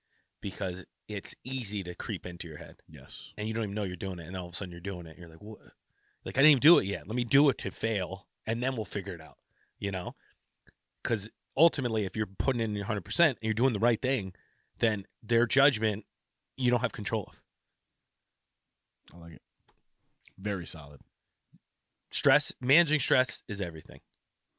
because it's easy to creep into your head. Yes. and you don't even know you're doing it and all of a sudden you're doing it and you're like what like i didn't even do it yet. Let me do it to fail and then we'll figure it out you know? Because ultimately if you're putting in your 100% and you're doing the right thing then their judgment you don't have control of I like it. Very solid. stress managing stress is everything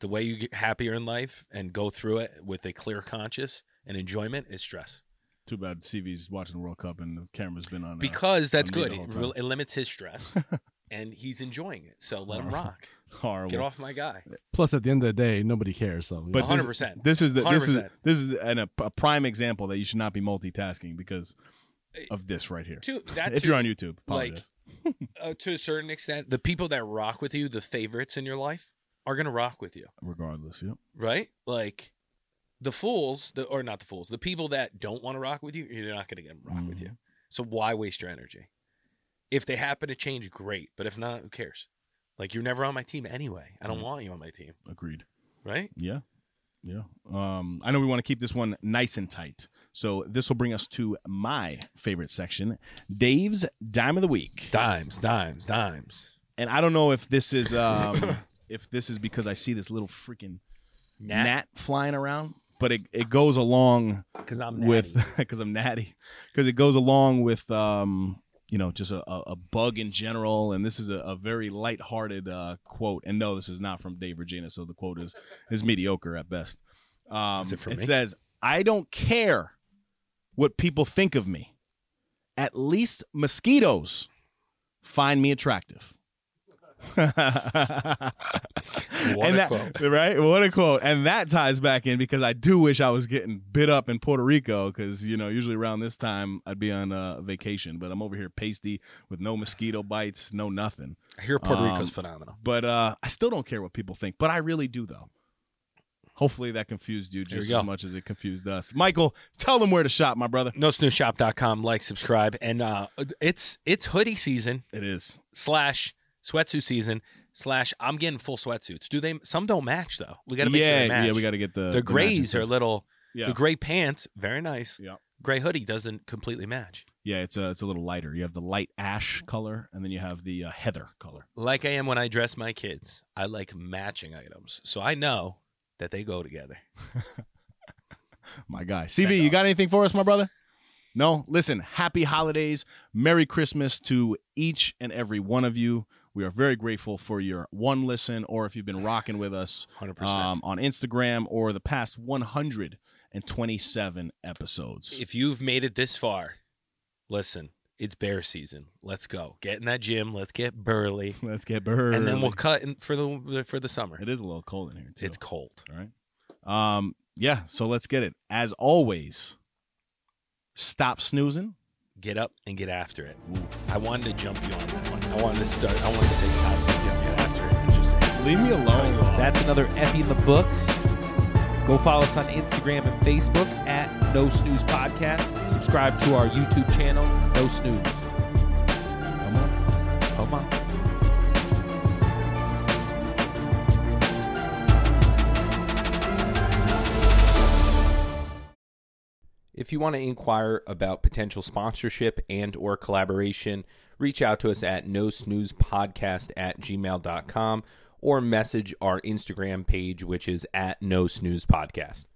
the way you get happier in life and go through it with a clear conscience and enjoyment is stress Too bad CV's watching the World Cup and the camera's been on. uh, because that's on good it, it limits his stress and he's enjoying it so let him rock horrible. get off my guy Plus, at the end of the day, nobody cares. So, But 100%. This, is the this is 100%. this is an, a, a prime example that you should not be multitasking because of this right here. to that if too- you're on YouTube, like apologize. uh, to a certain extent, the people that rock with you, the favorites in your life, are gonna rock with you, regardless. Yep. right? Like the fools, the or not the fools, the people that don't want to rock with you, you're not gonna get them rock with you. So why waste your energy? If they happen to change, great. But if not, who cares? Like you're never on my team anyway. I don't Mm. want you on my team, Agreed. right? Yeah. Yeah. Um, I know we want to keep this one nice and tight. So this will bring us to my favorite section, Dave's Dime of the Week. Dimes, dimes, dimes. And I don't know if this is um if this is because I see this little freaking gnat, flying around, but it, it goes along because I'm with because I'm natty because it goes along with um you know just a, a, a bug in general and this is a, a very lighthearted uh quote and no this is not from Dave Regina so the quote is is mediocre at best um Is it from me? says I don't care what people think of me at least mosquitoes find me attractive. What and a that, quote. right? What a quote. And that ties back in because I do wish I was getting bit up in Puerto Rico because, you know, usually around this time I'd be on uh, vacation, but I'm over here pasty with no mosquito bites, no nothing. I hear Puerto Um, Rico's phenomenal. But uh, I still don't care what people think, but I really do, though. Hopefully that confused you just you as much as it confused us. Michael, tell them where to shop, my brother. NoSnoozShop.com. Like, subscribe, and uh, it's it's hoodie season It is. slash sweatsuit season slash. I'm getting full sweatsuits. Do they? Some don't match though. We got to make yeah, sure they match. yeah, we got to get the the grays matching are a little. Yeah. The gray pants, very nice. Yeah. Gray hoodie doesn't completely match. Yeah, it's a it's a little lighter. You have the light ash color, and then you have the uh, heather color. Like I am when I dress my kids. I like matching items, so I know that they go together. My guy, CV, you got anything for us, my brother? No. Listen, happy holidays, Merry Christmas to each and every one of you. We are very grateful for your one listen, or if you've been rocking with us Hundred percent. um, on Instagram or the past 127 episodes. If you've made it this far, listen. It's bear season. Let's go. Get in that gym. Let's get burly, Let's get burly. and then we'll cut in for the for the summer. It is a little cold in here too. It's cold. All right. Um. Yeah. So let's get it. As always, stop snoozing. Get up and get after it. I wanted to jump you on that one. I wanted to start. I wanted to say stop so can get after it. Just Leave me alone. That's another Effie in the books. Go follow us on Instagram and Facebook at No Snooze Podcast. Subscribe to our YouTube channel, No Snooze. If you want to inquire about potential sponsorship and or collaboration, reach out to us at no snooze podcast at gmail.com or message our Instagram page, which is at no snooze podcast.